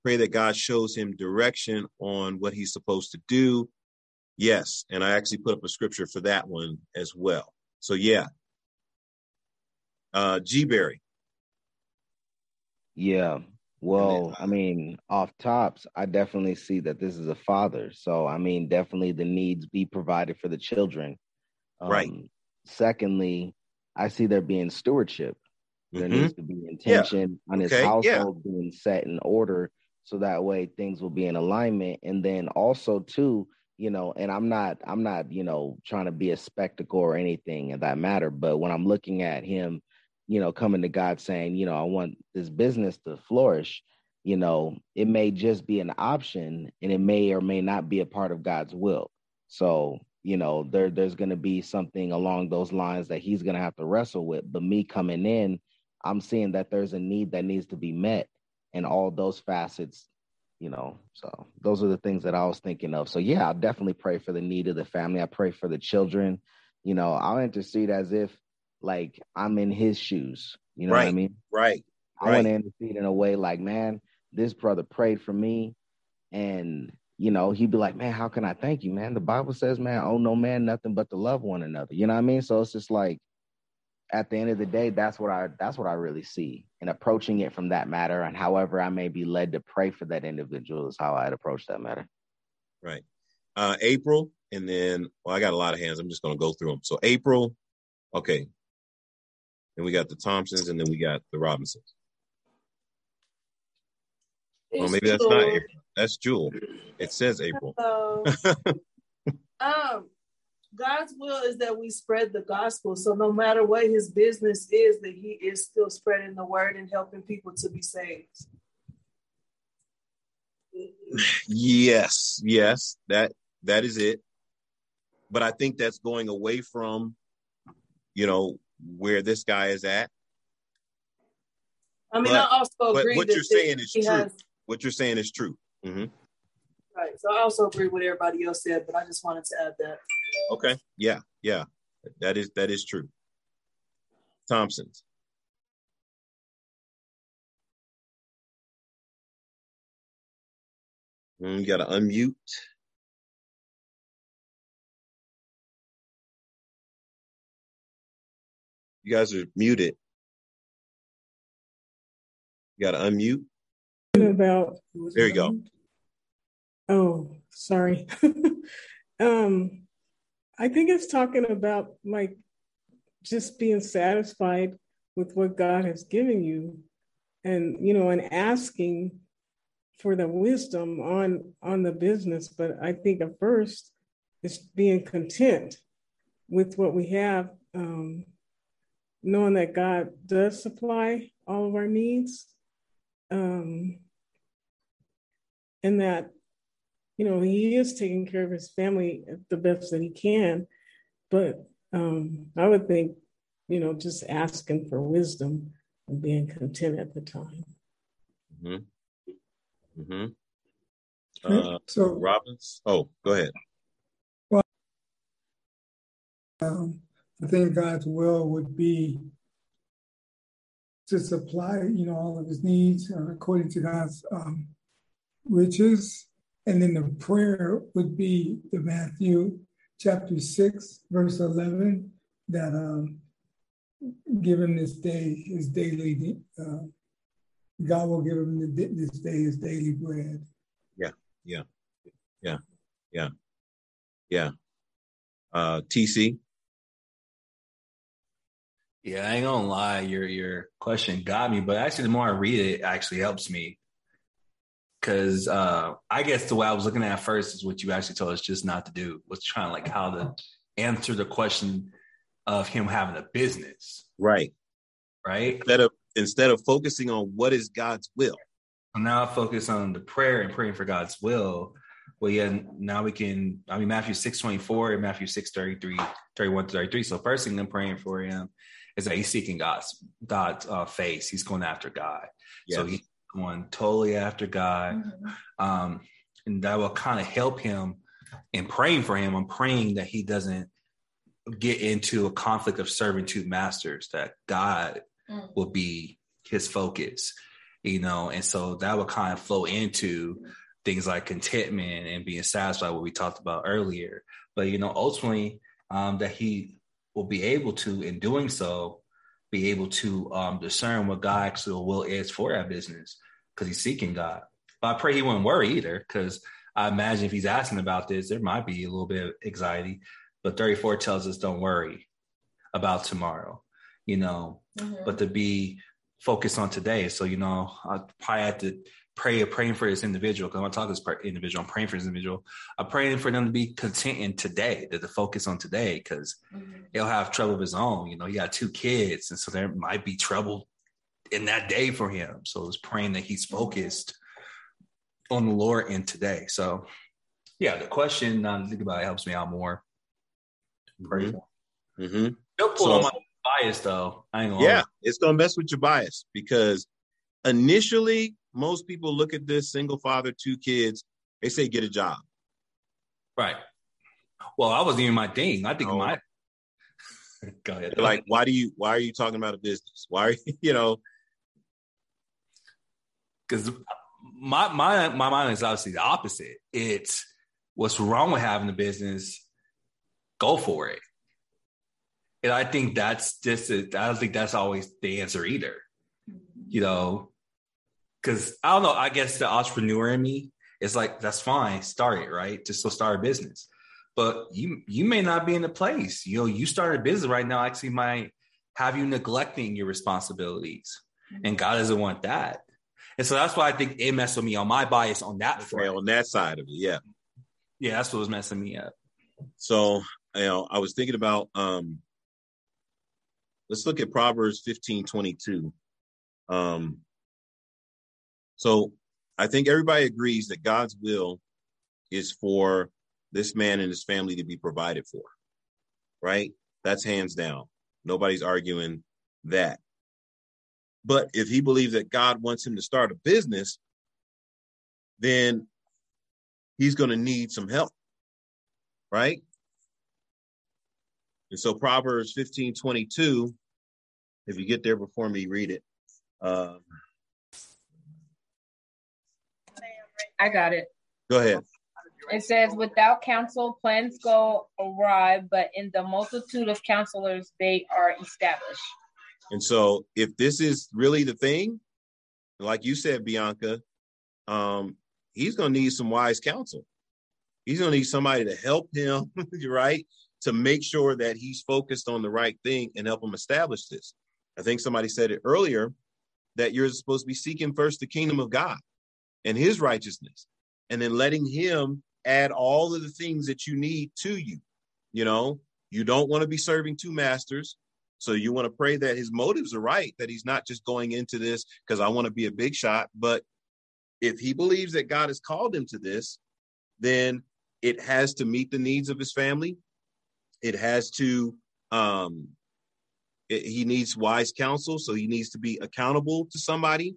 Pray that God shows him direction on what he's supposed to do. Yes, and I actually put up a scripture for that one as well. So yeah. Uh G Berry. Yeah. Well, I mean, off tops, I definitely see that this is a father. So, I mean, definitely the needs be provided for the children. Um, Right. Secondly, I see there being stewardship. There Mhm. needs to be intention on his Okay, yeah. household being set in order so that way things will be in alignment. And then also too, you know, and I'm not I'm not, you know, trying to be a spectacle or anything in that matter, but when I'm looking at him, you know, coming to God saying, you know, I want this business to flourish, you know, it may just be an option and it may or may not be a part of God's will. So, you know, there there's going to be something along those lines that he's going to have to wrestle with. But me coming in, I'm seeing that there's a need that needs to be met and all those facets, you know. So, those are the things that I was thinking of. So, yeah, I'll definitely pray for the need of the family. I pray for the children. You know, I'll intercede as if like I'm in his shoes. You know what I mean? Right. I want to Right. intercede in a way like, man, this brother prayed for me, and you know, he'd be like, man, how can I thank you, man? The Bible says, man, oh no man, nothing but to love one another. You know what I mean? So it's just like, at the end of the day, that's what I that's what I really see, and approaching it from that matter, and however I may be led to pray for that individual is how I'd approach that matter. Right. Uh April and then well I got a lot of hands. I'm just going to go through them. So April, okay. Then we got the Thompsons and then we got the Robinsons. Well, maybe that's not April. That's Jewel. It says April. So, [laughs] um, God's will is that we spread the gospel. So no matter what his business is, that he is still spreading the word and helping people to be saved. Yes, yes, that that is it. But I think that's going away from, you know, where this guy is at. I mean, But- I also agree what you're saying is true. has- What you're saying is true. hmm right. So I also agree with everybody else said, but I just wanted to add that. Okay. Yeah, yeah. That is that is true. Thompsons. Mm, you gotta unmute. You guys are muted. You gotta unmute. about There you go. Oh, sorry. [laughs] um, I think it's talking about like just being satisfied with what God has given you, and you know, and asking for the wisdom on on the business. But I think at first, it's being content with what we have, um, knowing that God does supply all of our needs. Um, and that you know he is taking care of his family the best that he can but um i would think you know just asking for wisdom and being content at the time Mm-hmm. Mm-hmm. Uh, so- Robbins. Oh, go ahead. Um, I think God's will would be to supply, you know, all of his needs uh, according to God's um, riches. And then the prayer would be the Matthew chapter 6, verse 11, that um, give him this day his daily, uh, God will give him the, this day his daily bread. Yeah, yeah, yeah, yeah, yeah. Uh, TC. Yeah, I ain't gonna lie, your your question got me, but actually the more I read it, it actually helps me. Cause uh I guess the way I was looking at it first is what you actually told us just not to do, was trying to like how to answer the question of him having a business, Right. right? Instead of instead of focusing on what is God's will. Now I focus on the prayer and praying for God's will. Well, yeah, now we can, I mean, Matthew 6 24 and Matthew 6 33, 31 to 33. So, first thing I'm praying for him is that he's seeking God's God's uh, face. He's going after God. So, Yes. Going totally after God. Um, and that will kind of help him in praying for him. I'm praying that he doesn't get into a conflict of serving two masters, that God Mm. will be his focus, you know, and so that will kind of flow into things like contentment and being satisfied, what we talked about earlier. But you know, ultimately, um, that he will be able to, in doing so, be able to um, discern what God actually will is for our business because he's seeking God. But I pray he wouldn't worry either because I imagine if he's asking about this, there might be a little bit of anxiety. But 34 tells us don't worry about tomorrow, you know, mm-hmm. but to be focused on today. So, you know, I probably have to pray praying for this individual because I'm talking to talk to this individual. I'm praying for this individual. I'm praying for them to be content in today, to, to focus on today because mm-hmm. he'll have trouble of his own. You know, he got two kids, and so there might be trouble in that day for him. So it's praying that he's focused on the Lord in today. So, yeah, the question now think about it helps me out more. Mm-hmm. mm-hmm. Don't pull so, on my bias though. I ain't gonna yeah, it's gonna mess with your bias because initially most people look at this single father, two kids, they say get a job. Right. Well, I wasn't even my thing. I think oh. my [laughs] go ahead. Like, why do you why are you talking about a business? Why are you, [laughs] you know? Because my my my mind is obviously the opposite. It's what's wrong with having a business, go for it. And I think that's just I don't think that's always the answer either. You know, because I don't know. I guess the entrepreneur in me is like, that's fine, start it, right? Just so start a business. But you you may not be in the place. You know, you start a business right now, actually might have you neglecting your responsibilities. Mm-hmm. And God doesn't want that. And so that's why I think it messed with me on my bias on that front. on that side of it, yeah. Yeah, that's what was messing me up. So you know, I was thinking about um let's look at Proverbs 15 22. Um so I think everybody agrees that God's will is for this man and his family to be provided for, right? That's hands down. Nobody's arguing that. But if he believes that God wants him to start a business, then he's going to need some help, right? And so Proverbs 15 22, if you get there before me, read it. Um, I got it. Go ahead. It says, without counsel, plans go awry, but in the multitude of counselors, they are established. And so, if this is really the thing, like you said, Bianca, um, he's going to need some wise counsel. He's going to need somebody to help him, [laughs] right? To make sure that he's focused on the right thing and help him establish this. I think somebody said it earlier that you're supposed to be seeking first the kingdom of God and his righteousness, and then letting him add all of the things that you need to you. You know, you don't want to be serving two masters. So you want to pray that his motives are right, that he's not just going into this because I want to be a big shot. But if he believes that God has called him to this, then it has to meet the needs of his family. It has to, um, it, he needs wise counsel. So he needs to be accountable to somebody.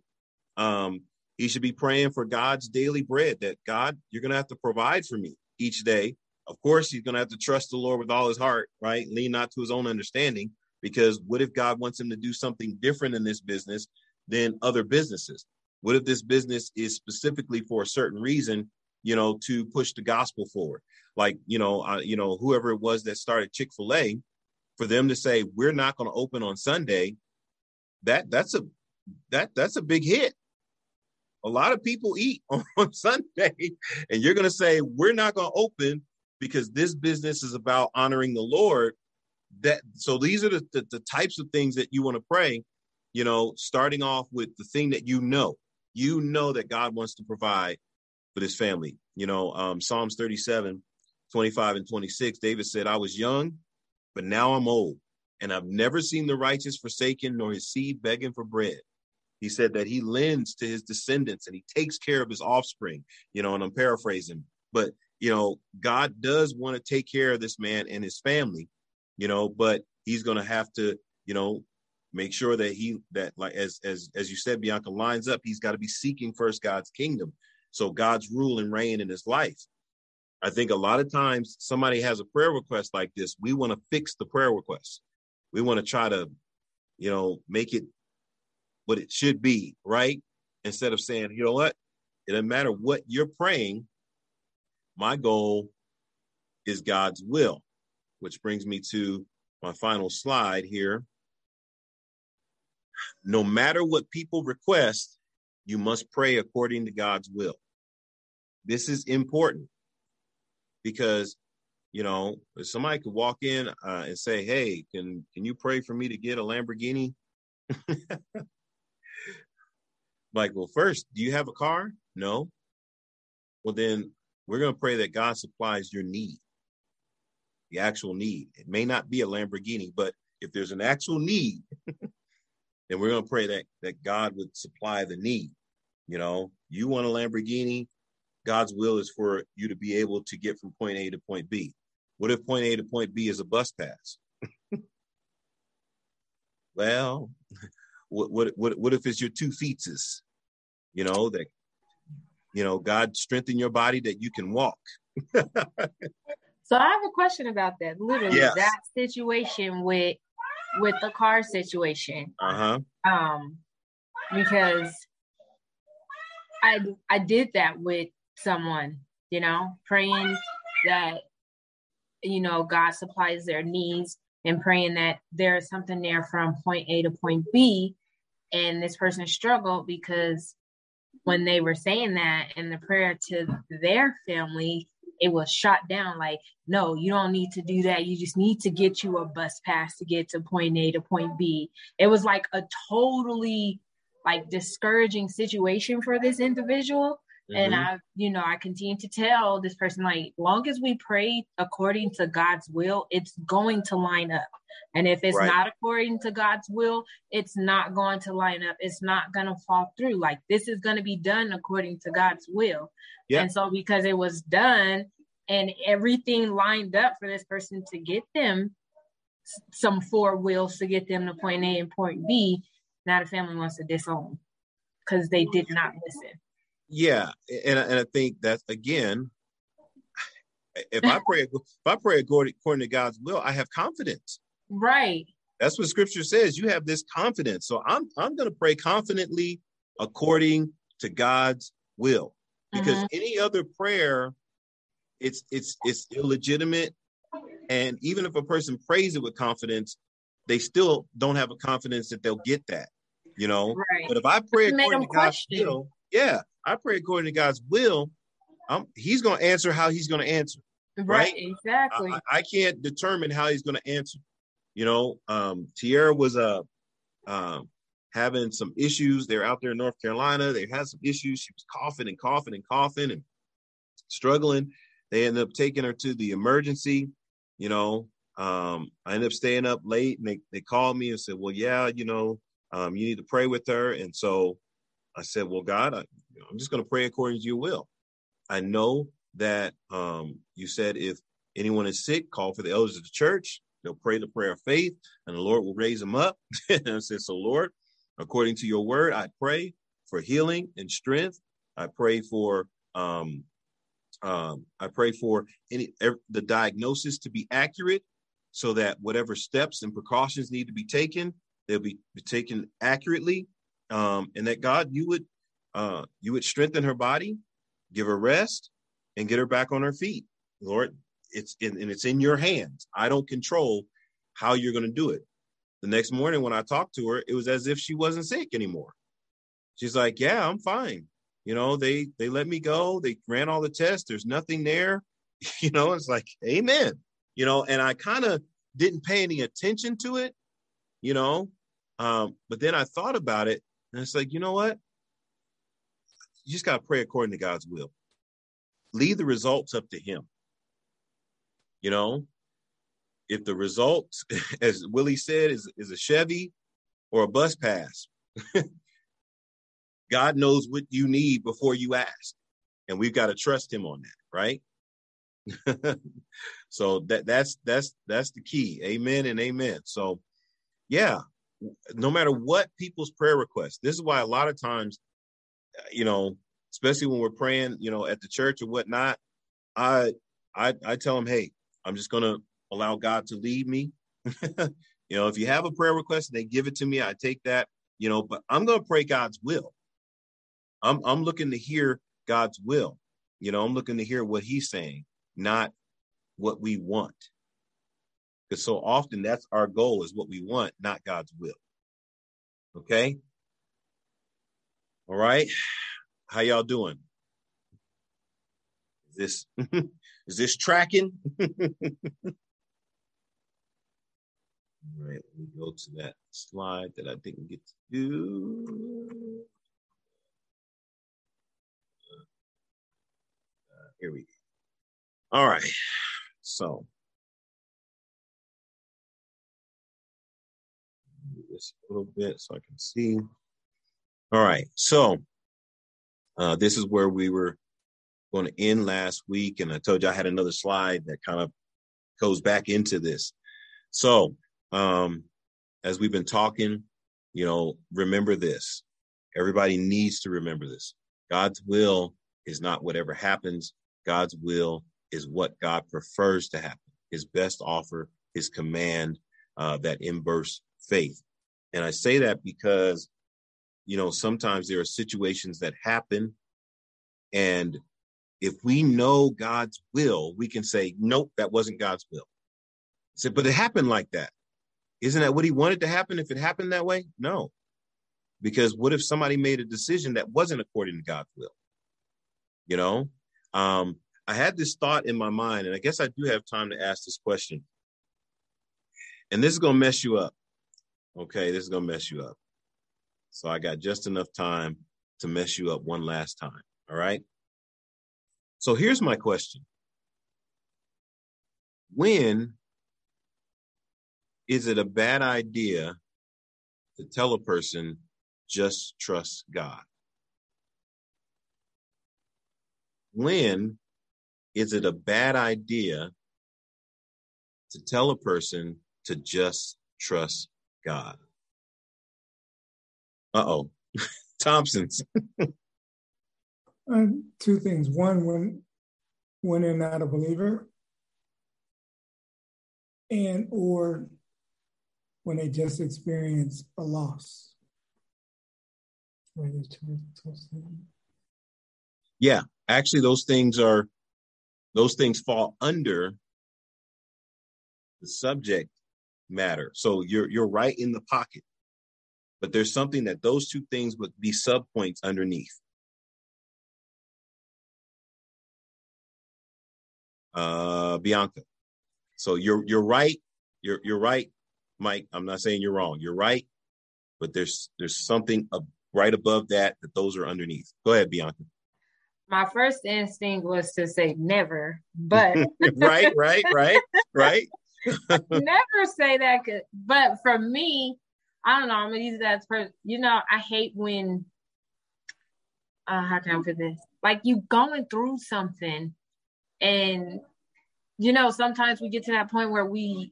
Um, he should be praying for God's daily bread that God, you're going to have to provide for me each day. Of course, he's going to have to trust the Lord with all his heart, right? Lean not to his own understanding, because what if God wants him to do something different in this business than other businesses? What if this business is specifically for a certain reason, you know, to push the gospel forward? Like, you know, uh, you know, whoever it was that started Chick Fil A, for them to say we're not going to open on Sunday, that that's a that that's a big hit a lot of people eat [laughs] on Sunday, and you're going to say, We're not going to open because this business is about honoring the Lord. That so these are the, the, the types of things that you want to pray, you know, starting off with the thing that you know. You know that God wants to provide for this family. You know, um, Psalms 37, 25 and 26, David said, I was young, but now I'm old, and I've never seen the righteous forsaken nor his seed begging for bread. He said that he lends to his descendants and he takes care of his offspring, you know, and I'm paraphrasing, but you know, God does want to take care of this man and his family, you know, but he's going to have to, you know, make sure that he that like as as as you said Bianca lines up, he's got to be seeking first God's kingdom. So God's rule and reign in his life. I think a lot of times somebody has a prayer request like this, we want to fix the prayer request. We want to try to, you know, make it what it should be, right? Instead of saying, you know what, It doesn't matter what you're praying. My goal is God's will, which brings me to my final slide here. No matter what people request, you must pray according to God's will. This is important because you know if somebody could walk in uh, and say, "Hey, can can you pray for me to get a Lamborghini?" [laughs] like, well, first, do you have a car? No. Well, then we're going to pray that God supplies your need, the actual need. It may not be a Lamborghini, but if there's an actual need, [laughs] then we're going to pray that that God would supply the need. You know, you want a Lamborghini, God's will is for you to be able to get from point A to point B. What if point A to point B is a bus pass? [laughs] well, [laughs] what what what what if it's your two feetses? You know that you know God strengthen your body that you can walk. so I have a question about that. Literally, yes. that situation with with the car situation. Uh huh. Um, because I I did that with someone, you know, praying that you know God supplies their needs and praying that there is something there from point A to point B. And this person struggled because when they were saying that in the prayer to their family, it was shot down like, no, you don't need to do that. You just need to get you a bus pass to get to point A to point B. It was like a totally like discouraging situation for this individual. Mm-hmm. And I, you know, I continue to tell this person, like, long as we pray according to God's will, it's going to line up. And if it's right. not according to God's will, it's not going to line up. It's not going to fall through. Like, this is going to be done according to God's will. Yep. And so, because it was done and everything lined up for this person to get them some four wheels to get them to point A and point B, now the family wants to disown because they did not listen. Yeah, and and I think that again, if I pray if I pray according, according to God's will, I have confidence. Right. That's what Scripture says. You have this confidence. So I'm I'm going to pray confidently according to God's will, because mm-hmm. any other prayer, it's it's it's illegitimate. And even if a person prays it with confidence, they still don't have a confidence that they'll get that you know. Right. But if I pray according to God's will, yeah, I pray according to God's will, I'm, he's going to answer how he's going to answer. Right, right? exactly. I, I, can't determine how he's going to answer. You know, um, Tierra was uh, um, having some issues. They're out there in North Carolina. They had some issues. She was coughing and coughing and coughing and struggling. They ended up taking her to the emergency. You know, um, I ended up staying up late and they, they called me and said, well, yeah, you know, um, you need to pray with her. And so I said, Well, God, I, am just going to pray according to your will. I know that um, you said if anyone is sick, call for the elders of the church. They'll pray the prayer of faith, and the Lord will raise them up. [laughs] and I said, So, Lord, according to your word, I pray for healing and strength. I pray for um, um, I pray for any the diagnosis to be accurate, so that whatever steps and precautions need to be taken, they'll be, be taken accurately, um, and that God, you would uh, you would strengthen her body, give her rest, and get her back on her feet. Lord, it's in, and it's in your hands. I don't control how you're going to do it. The next morning when I talked to her, it was as if she wasn't sick anymore. She's like, "Yeah, I'm fine." You know, they they let me go. They ran all the tests. There's nothing there. [laughs] You know, it's like, "Amen." You know, and I kind of didn't pay any attention to it you know. Um, but then I thought about it, and it's like, you know what? You just got to pray according to God's will. Leave the results up to Him. You know, if the results, [laughs] as Willie said, is, is a Chevy or a bus pass, [laughs] God knows what you need before you ask. And we've got to trust him on that, right? [laughs] so that that's that's that's the key. Amen and amen. So yeah, no matter what people's prayer requests, this is why a lot of times, you know, especially when we're praying, you know, at the church or whatnot, I I I tell them, hey, I'm just gonna allow God to lead me. [laughs] you know, if you have a prayer request and they give it to me, I take that, you know, but I'm gonna pray God's will. I'm I'm looking to hear God's will. You know, I'm looking to hear what he's saying, not what we want. Because so often that's our goal is what we want, not God's will. Okay. All right. How y'all doing? Is this [laughs] is this tracking? [laughs] All right, let me go to that slide that I didn't get to do. Uh, here we go. All right, so this a little bit so I can see. All right, so uh, this is where we were going to end last week, and I told you I had another slide that kind of goes back into this. So, um, as we've been talking, you know, remember this. Everybody needs to remember this. God's will is not whatever happens. God's will is what God prefers to happen. His best offer, His command uh, that inbirths faith. And I say that because, you know, sometimes there are situations that happen and if we know God's will, we can say, nope, that wasn't God's will. I said, but it happened like that. Isn't that what he wanted to happen if it happened that way? No. Because what if somebody made a decision that wasn't according to God's will? You know, um, I had this thought in my mind, and I guess I do have time to ask this question. And this is going to mess you up. Okay, this is to mess you up. So I got just enough time to mess you up one last time. All right. So here's my question When is it a bad idea to tell a person just trust God? When is it a bad idea to tell a person to just trust God? Uh oh. [laughs] Thompson's. [laughs] Uh, two things. One, when when they're not a believer, and or when they just experience a loss. Yeah, actually, those things are those things fall under the subject matter. So you're you're right in the pocket, but there's something that those two things would be subpoints underneath. uh, Bianca. So you're you're right. You're you're right, Mike. I'm not saying you're wrong. You're right, but there's there's something right above that that those are underneath. Go ahead, Bianca. My first instinct was to say never, but [laughs] right, right, right, right. Never say that. But for me, I don't know. I'm gonna use that person. You know, I hate when. Uh, how can I put this? Like you going through something and you know sometimes we get to that point where we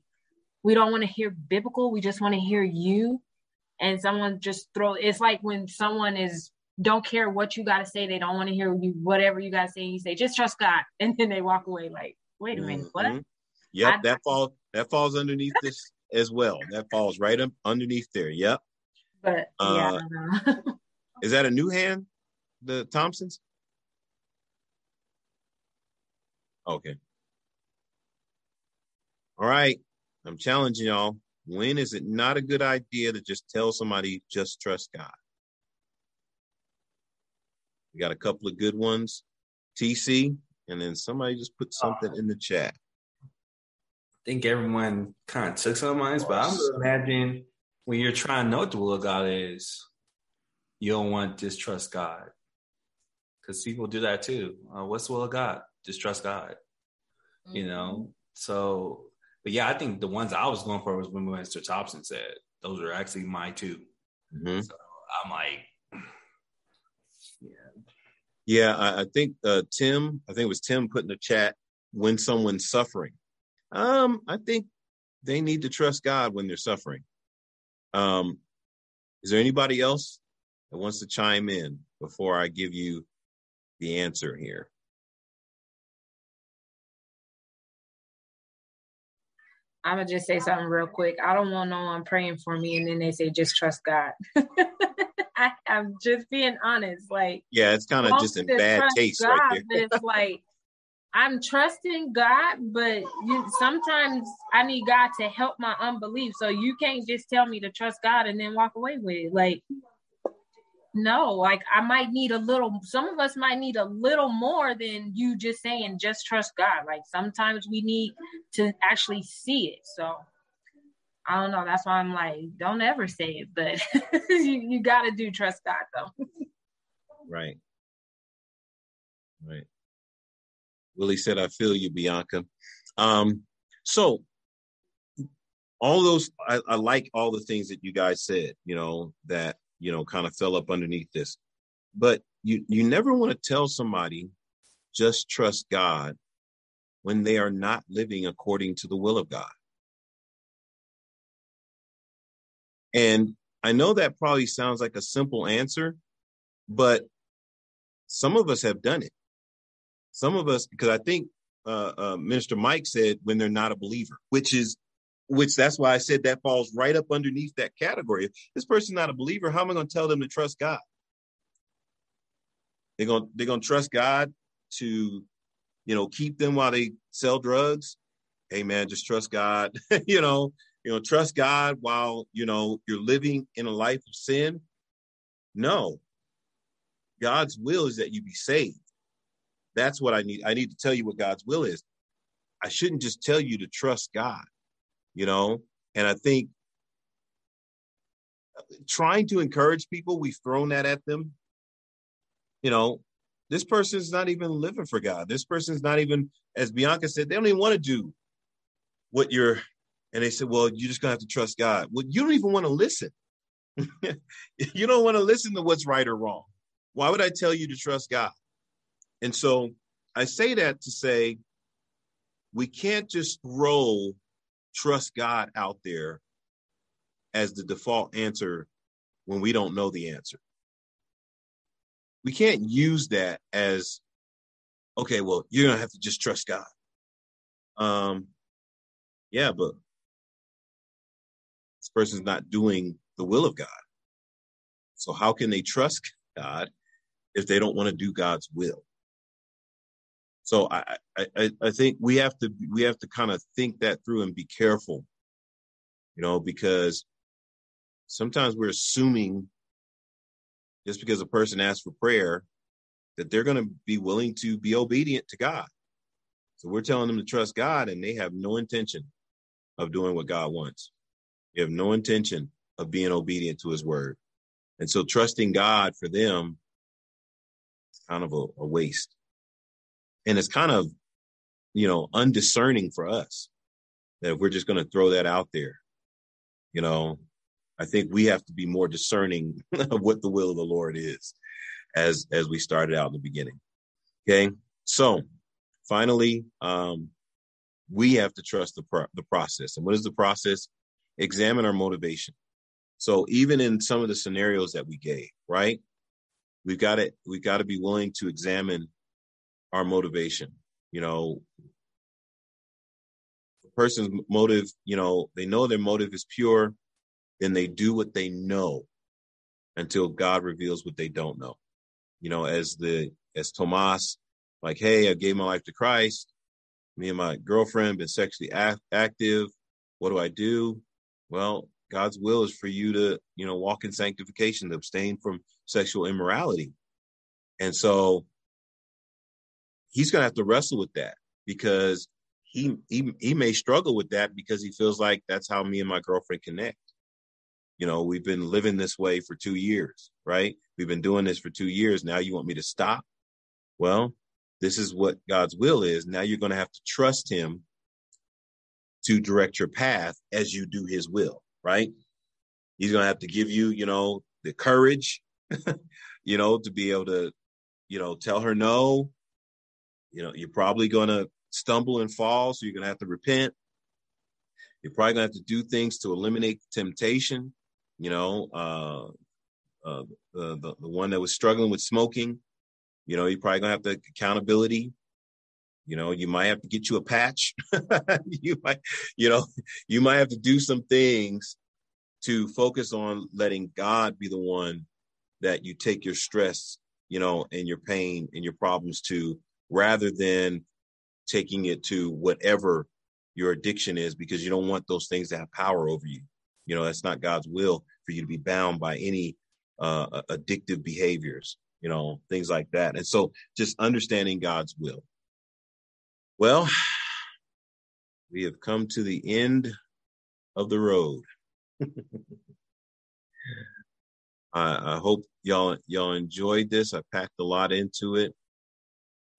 we don't want to hear biblical we just want to hear you and someone just throw it's like when someone is don't care what you got to say they don't want to hear you whatever you got to say you say just trust god [laughs] and then they walk away like wait a minute mm-hmm. what yep I, that falls that falls underneath this as well that falls right up underneath there yep but yeah uh, is that a new hand the thompsons Okay. All right. I'm challenging y'all. When is it not a good idea to just tell somebody, just trust God? We got a couple of good ones. TC, and then somebody just put something in the chat. I think everyone kind of took some of mine, but I'm imagine when you're trying to know what the will of God is, you don't want to distrust God. Because people do that too. Uh, what's the will of God? just trust God. Mm-hmm. You know, so but yeah, I think the ones I was going for was when Mr. Thompson said those are actually my 2 mm-hmm. So I'm like, [sighs] yeah, yeah. I, I think uh, Tim, I think it was Tim put in the chat when someone's suffering. Um, I think they need to trust God when they're suffering. Um, is there anybody else that wants to chime in before I give you the answer here? I'm gonna just say something real quick. I don't want no one praying for me and then they say just trust God. [laughs] I, am just being honest. Like, yeah, it's kind of just in bad taste God, right there. but it's like I'm trusting God, but you, sometimes I need God to help my unbelief. So you can't just tell me to trust God and then walk away with it. Like, no, like I might need a little. Some of us might need a little more than you just saying just trust God. Like sometimes we need to actually see it. So I don't know. That's why I'm like, don't ever say it, but [laughs] you, you got to do trust God though. right. Right. Willie said, I feel you, Bianca. Um, so all those, I, I like all the things that you guys said, you know, that, you know, kind of fell up underneath this. But you, you never want to tell somebody just trust God when they are not living according to the will of God. And I know that probably sounds like a simple answer, but some of us have done it. Some of us, because I think uh, uh, Minister Mike said when they're not a believer, which is, which that's why I said that falls right up underneath that category. If this person's not a believer, how am I going to tell them to trust God? They're going they're going to trust God to, you know, keep them while they sell drugs. Hey man, just trust God. [laughs] you know, you know, trust God while, you know, you're living in a life of sin. No. God's will is that you be saved. That's what I need. I need to tell you what God's will is. I shouldn't just tell you to trust God, you know? And I think trying to encourage people, we've thrown that at them. You know, this person's not even living for God. This person's not even, as Bianca said, they don't even want to do what you're and they said, well, you're just going to have to trust God. Well, you don't even want to listen. [laughs] you don't want to listen to what's right or wrong. Why would I tell you to trust God? And so I say that to say we can't just throw trust God out there as the default answer when we don't know the answer. We can't use that as, okay, well, you're going to have to just trust God. Um, yeah, but this person's not doing the will of God. So how can they trust God if they don't want to do God's will? So I, I, I think we have to we have to kind of think that through and be careful, you know, because sometimes we're assuming just because a person asks for prayer that they're going to be willing to be obedient to God. So we're telling them to trust God, and they have no intention of doing what God wants. They have no intention of being obedient to his word. And so trusting God for them is kind of a, a waste. And it's kind of, you know, undiscerning for us that we're just going to throw that out there, you know, I think we have to be more discerning [laughs] of what the will of the Lord is as, as we started out in the beginning. Okay. So finally, um, we have to trust the, pro- the process. And what is the process? examine our motivation. So even in some of the scenarios that we gave, right? We've got to we've got to be willing to examine our motivation. You know, a person's motive, you know, they know their motive is pure, then they do what they know until God reveals what they don't know. You know, as the as Tomas, like, hey, I gave my life to Christ. Me and my girlfriend been sexually active. What do I do? Well, God's will is for you to, you know, walk in sanctification, to abstain from sexual immorality. And so he's going to have to wrestle with that because he, he he may struggle with that because he feels like that's how me and my girlfriend connect. You know, we've been living this way for 2 years, right? We've been doing this for 2 years. Now you want me to stop? Well, this is what God's will is. Now you're going to have to trust him to direct your path as you do his will, right? He's going to have to give you, you know, the courage, [laughs] you know, to be able to, you know, tell her no. You know, you're probably going to stumble and fall, so you're going to have to repent. You're probably going to have to do things to eliminate temptation. You know, uh, uh, the, the the one that was struggling with smoking, you know, you're probably going to have to accountability you know, you might have to get you a patch. [laughs] you might, you know, you might have to do some things to focus on letting God be the one that you take your stress, you know, and your pain and your problems to rather than taking it to whatever your addiction is because you don't want those things to have power over you. You know, that's not God's will for you to be bound by any uh, addictive behaviors, you know, things like that. And so just understanding God's will. Well, we have come to the end of the road. [laughs] I, I, hope y'all y'all enjoyed this. I packed a lot into it.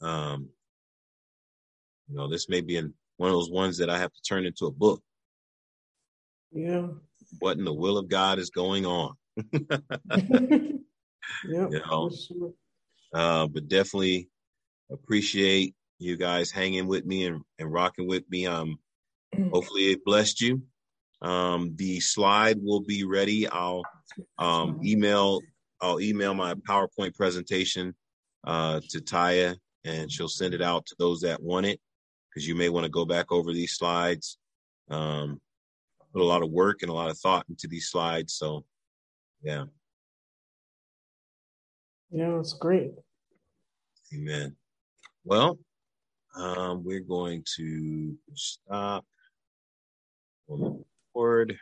Um, you know, this may be in one of those ones that I have to turn into a book. Yeah. What in the will of God is going on? [laughs] [laughs] yeah. You know, sure. uh, but definitely appreciate you guys hanging with me and, and rocking with me. Um, [clears throat] hopefully it blessed you. Um, the slide will be ready. I'll um, email I'll email my PowerPoint presentation uh, to Taya, and she'll send it out to those that want it because you may want to go back over these slides. Um, put a lot of work and a lot of thought into these slides. So, yeah. Yeah, it's great. Amen. Well, um, we're going to stop on the board.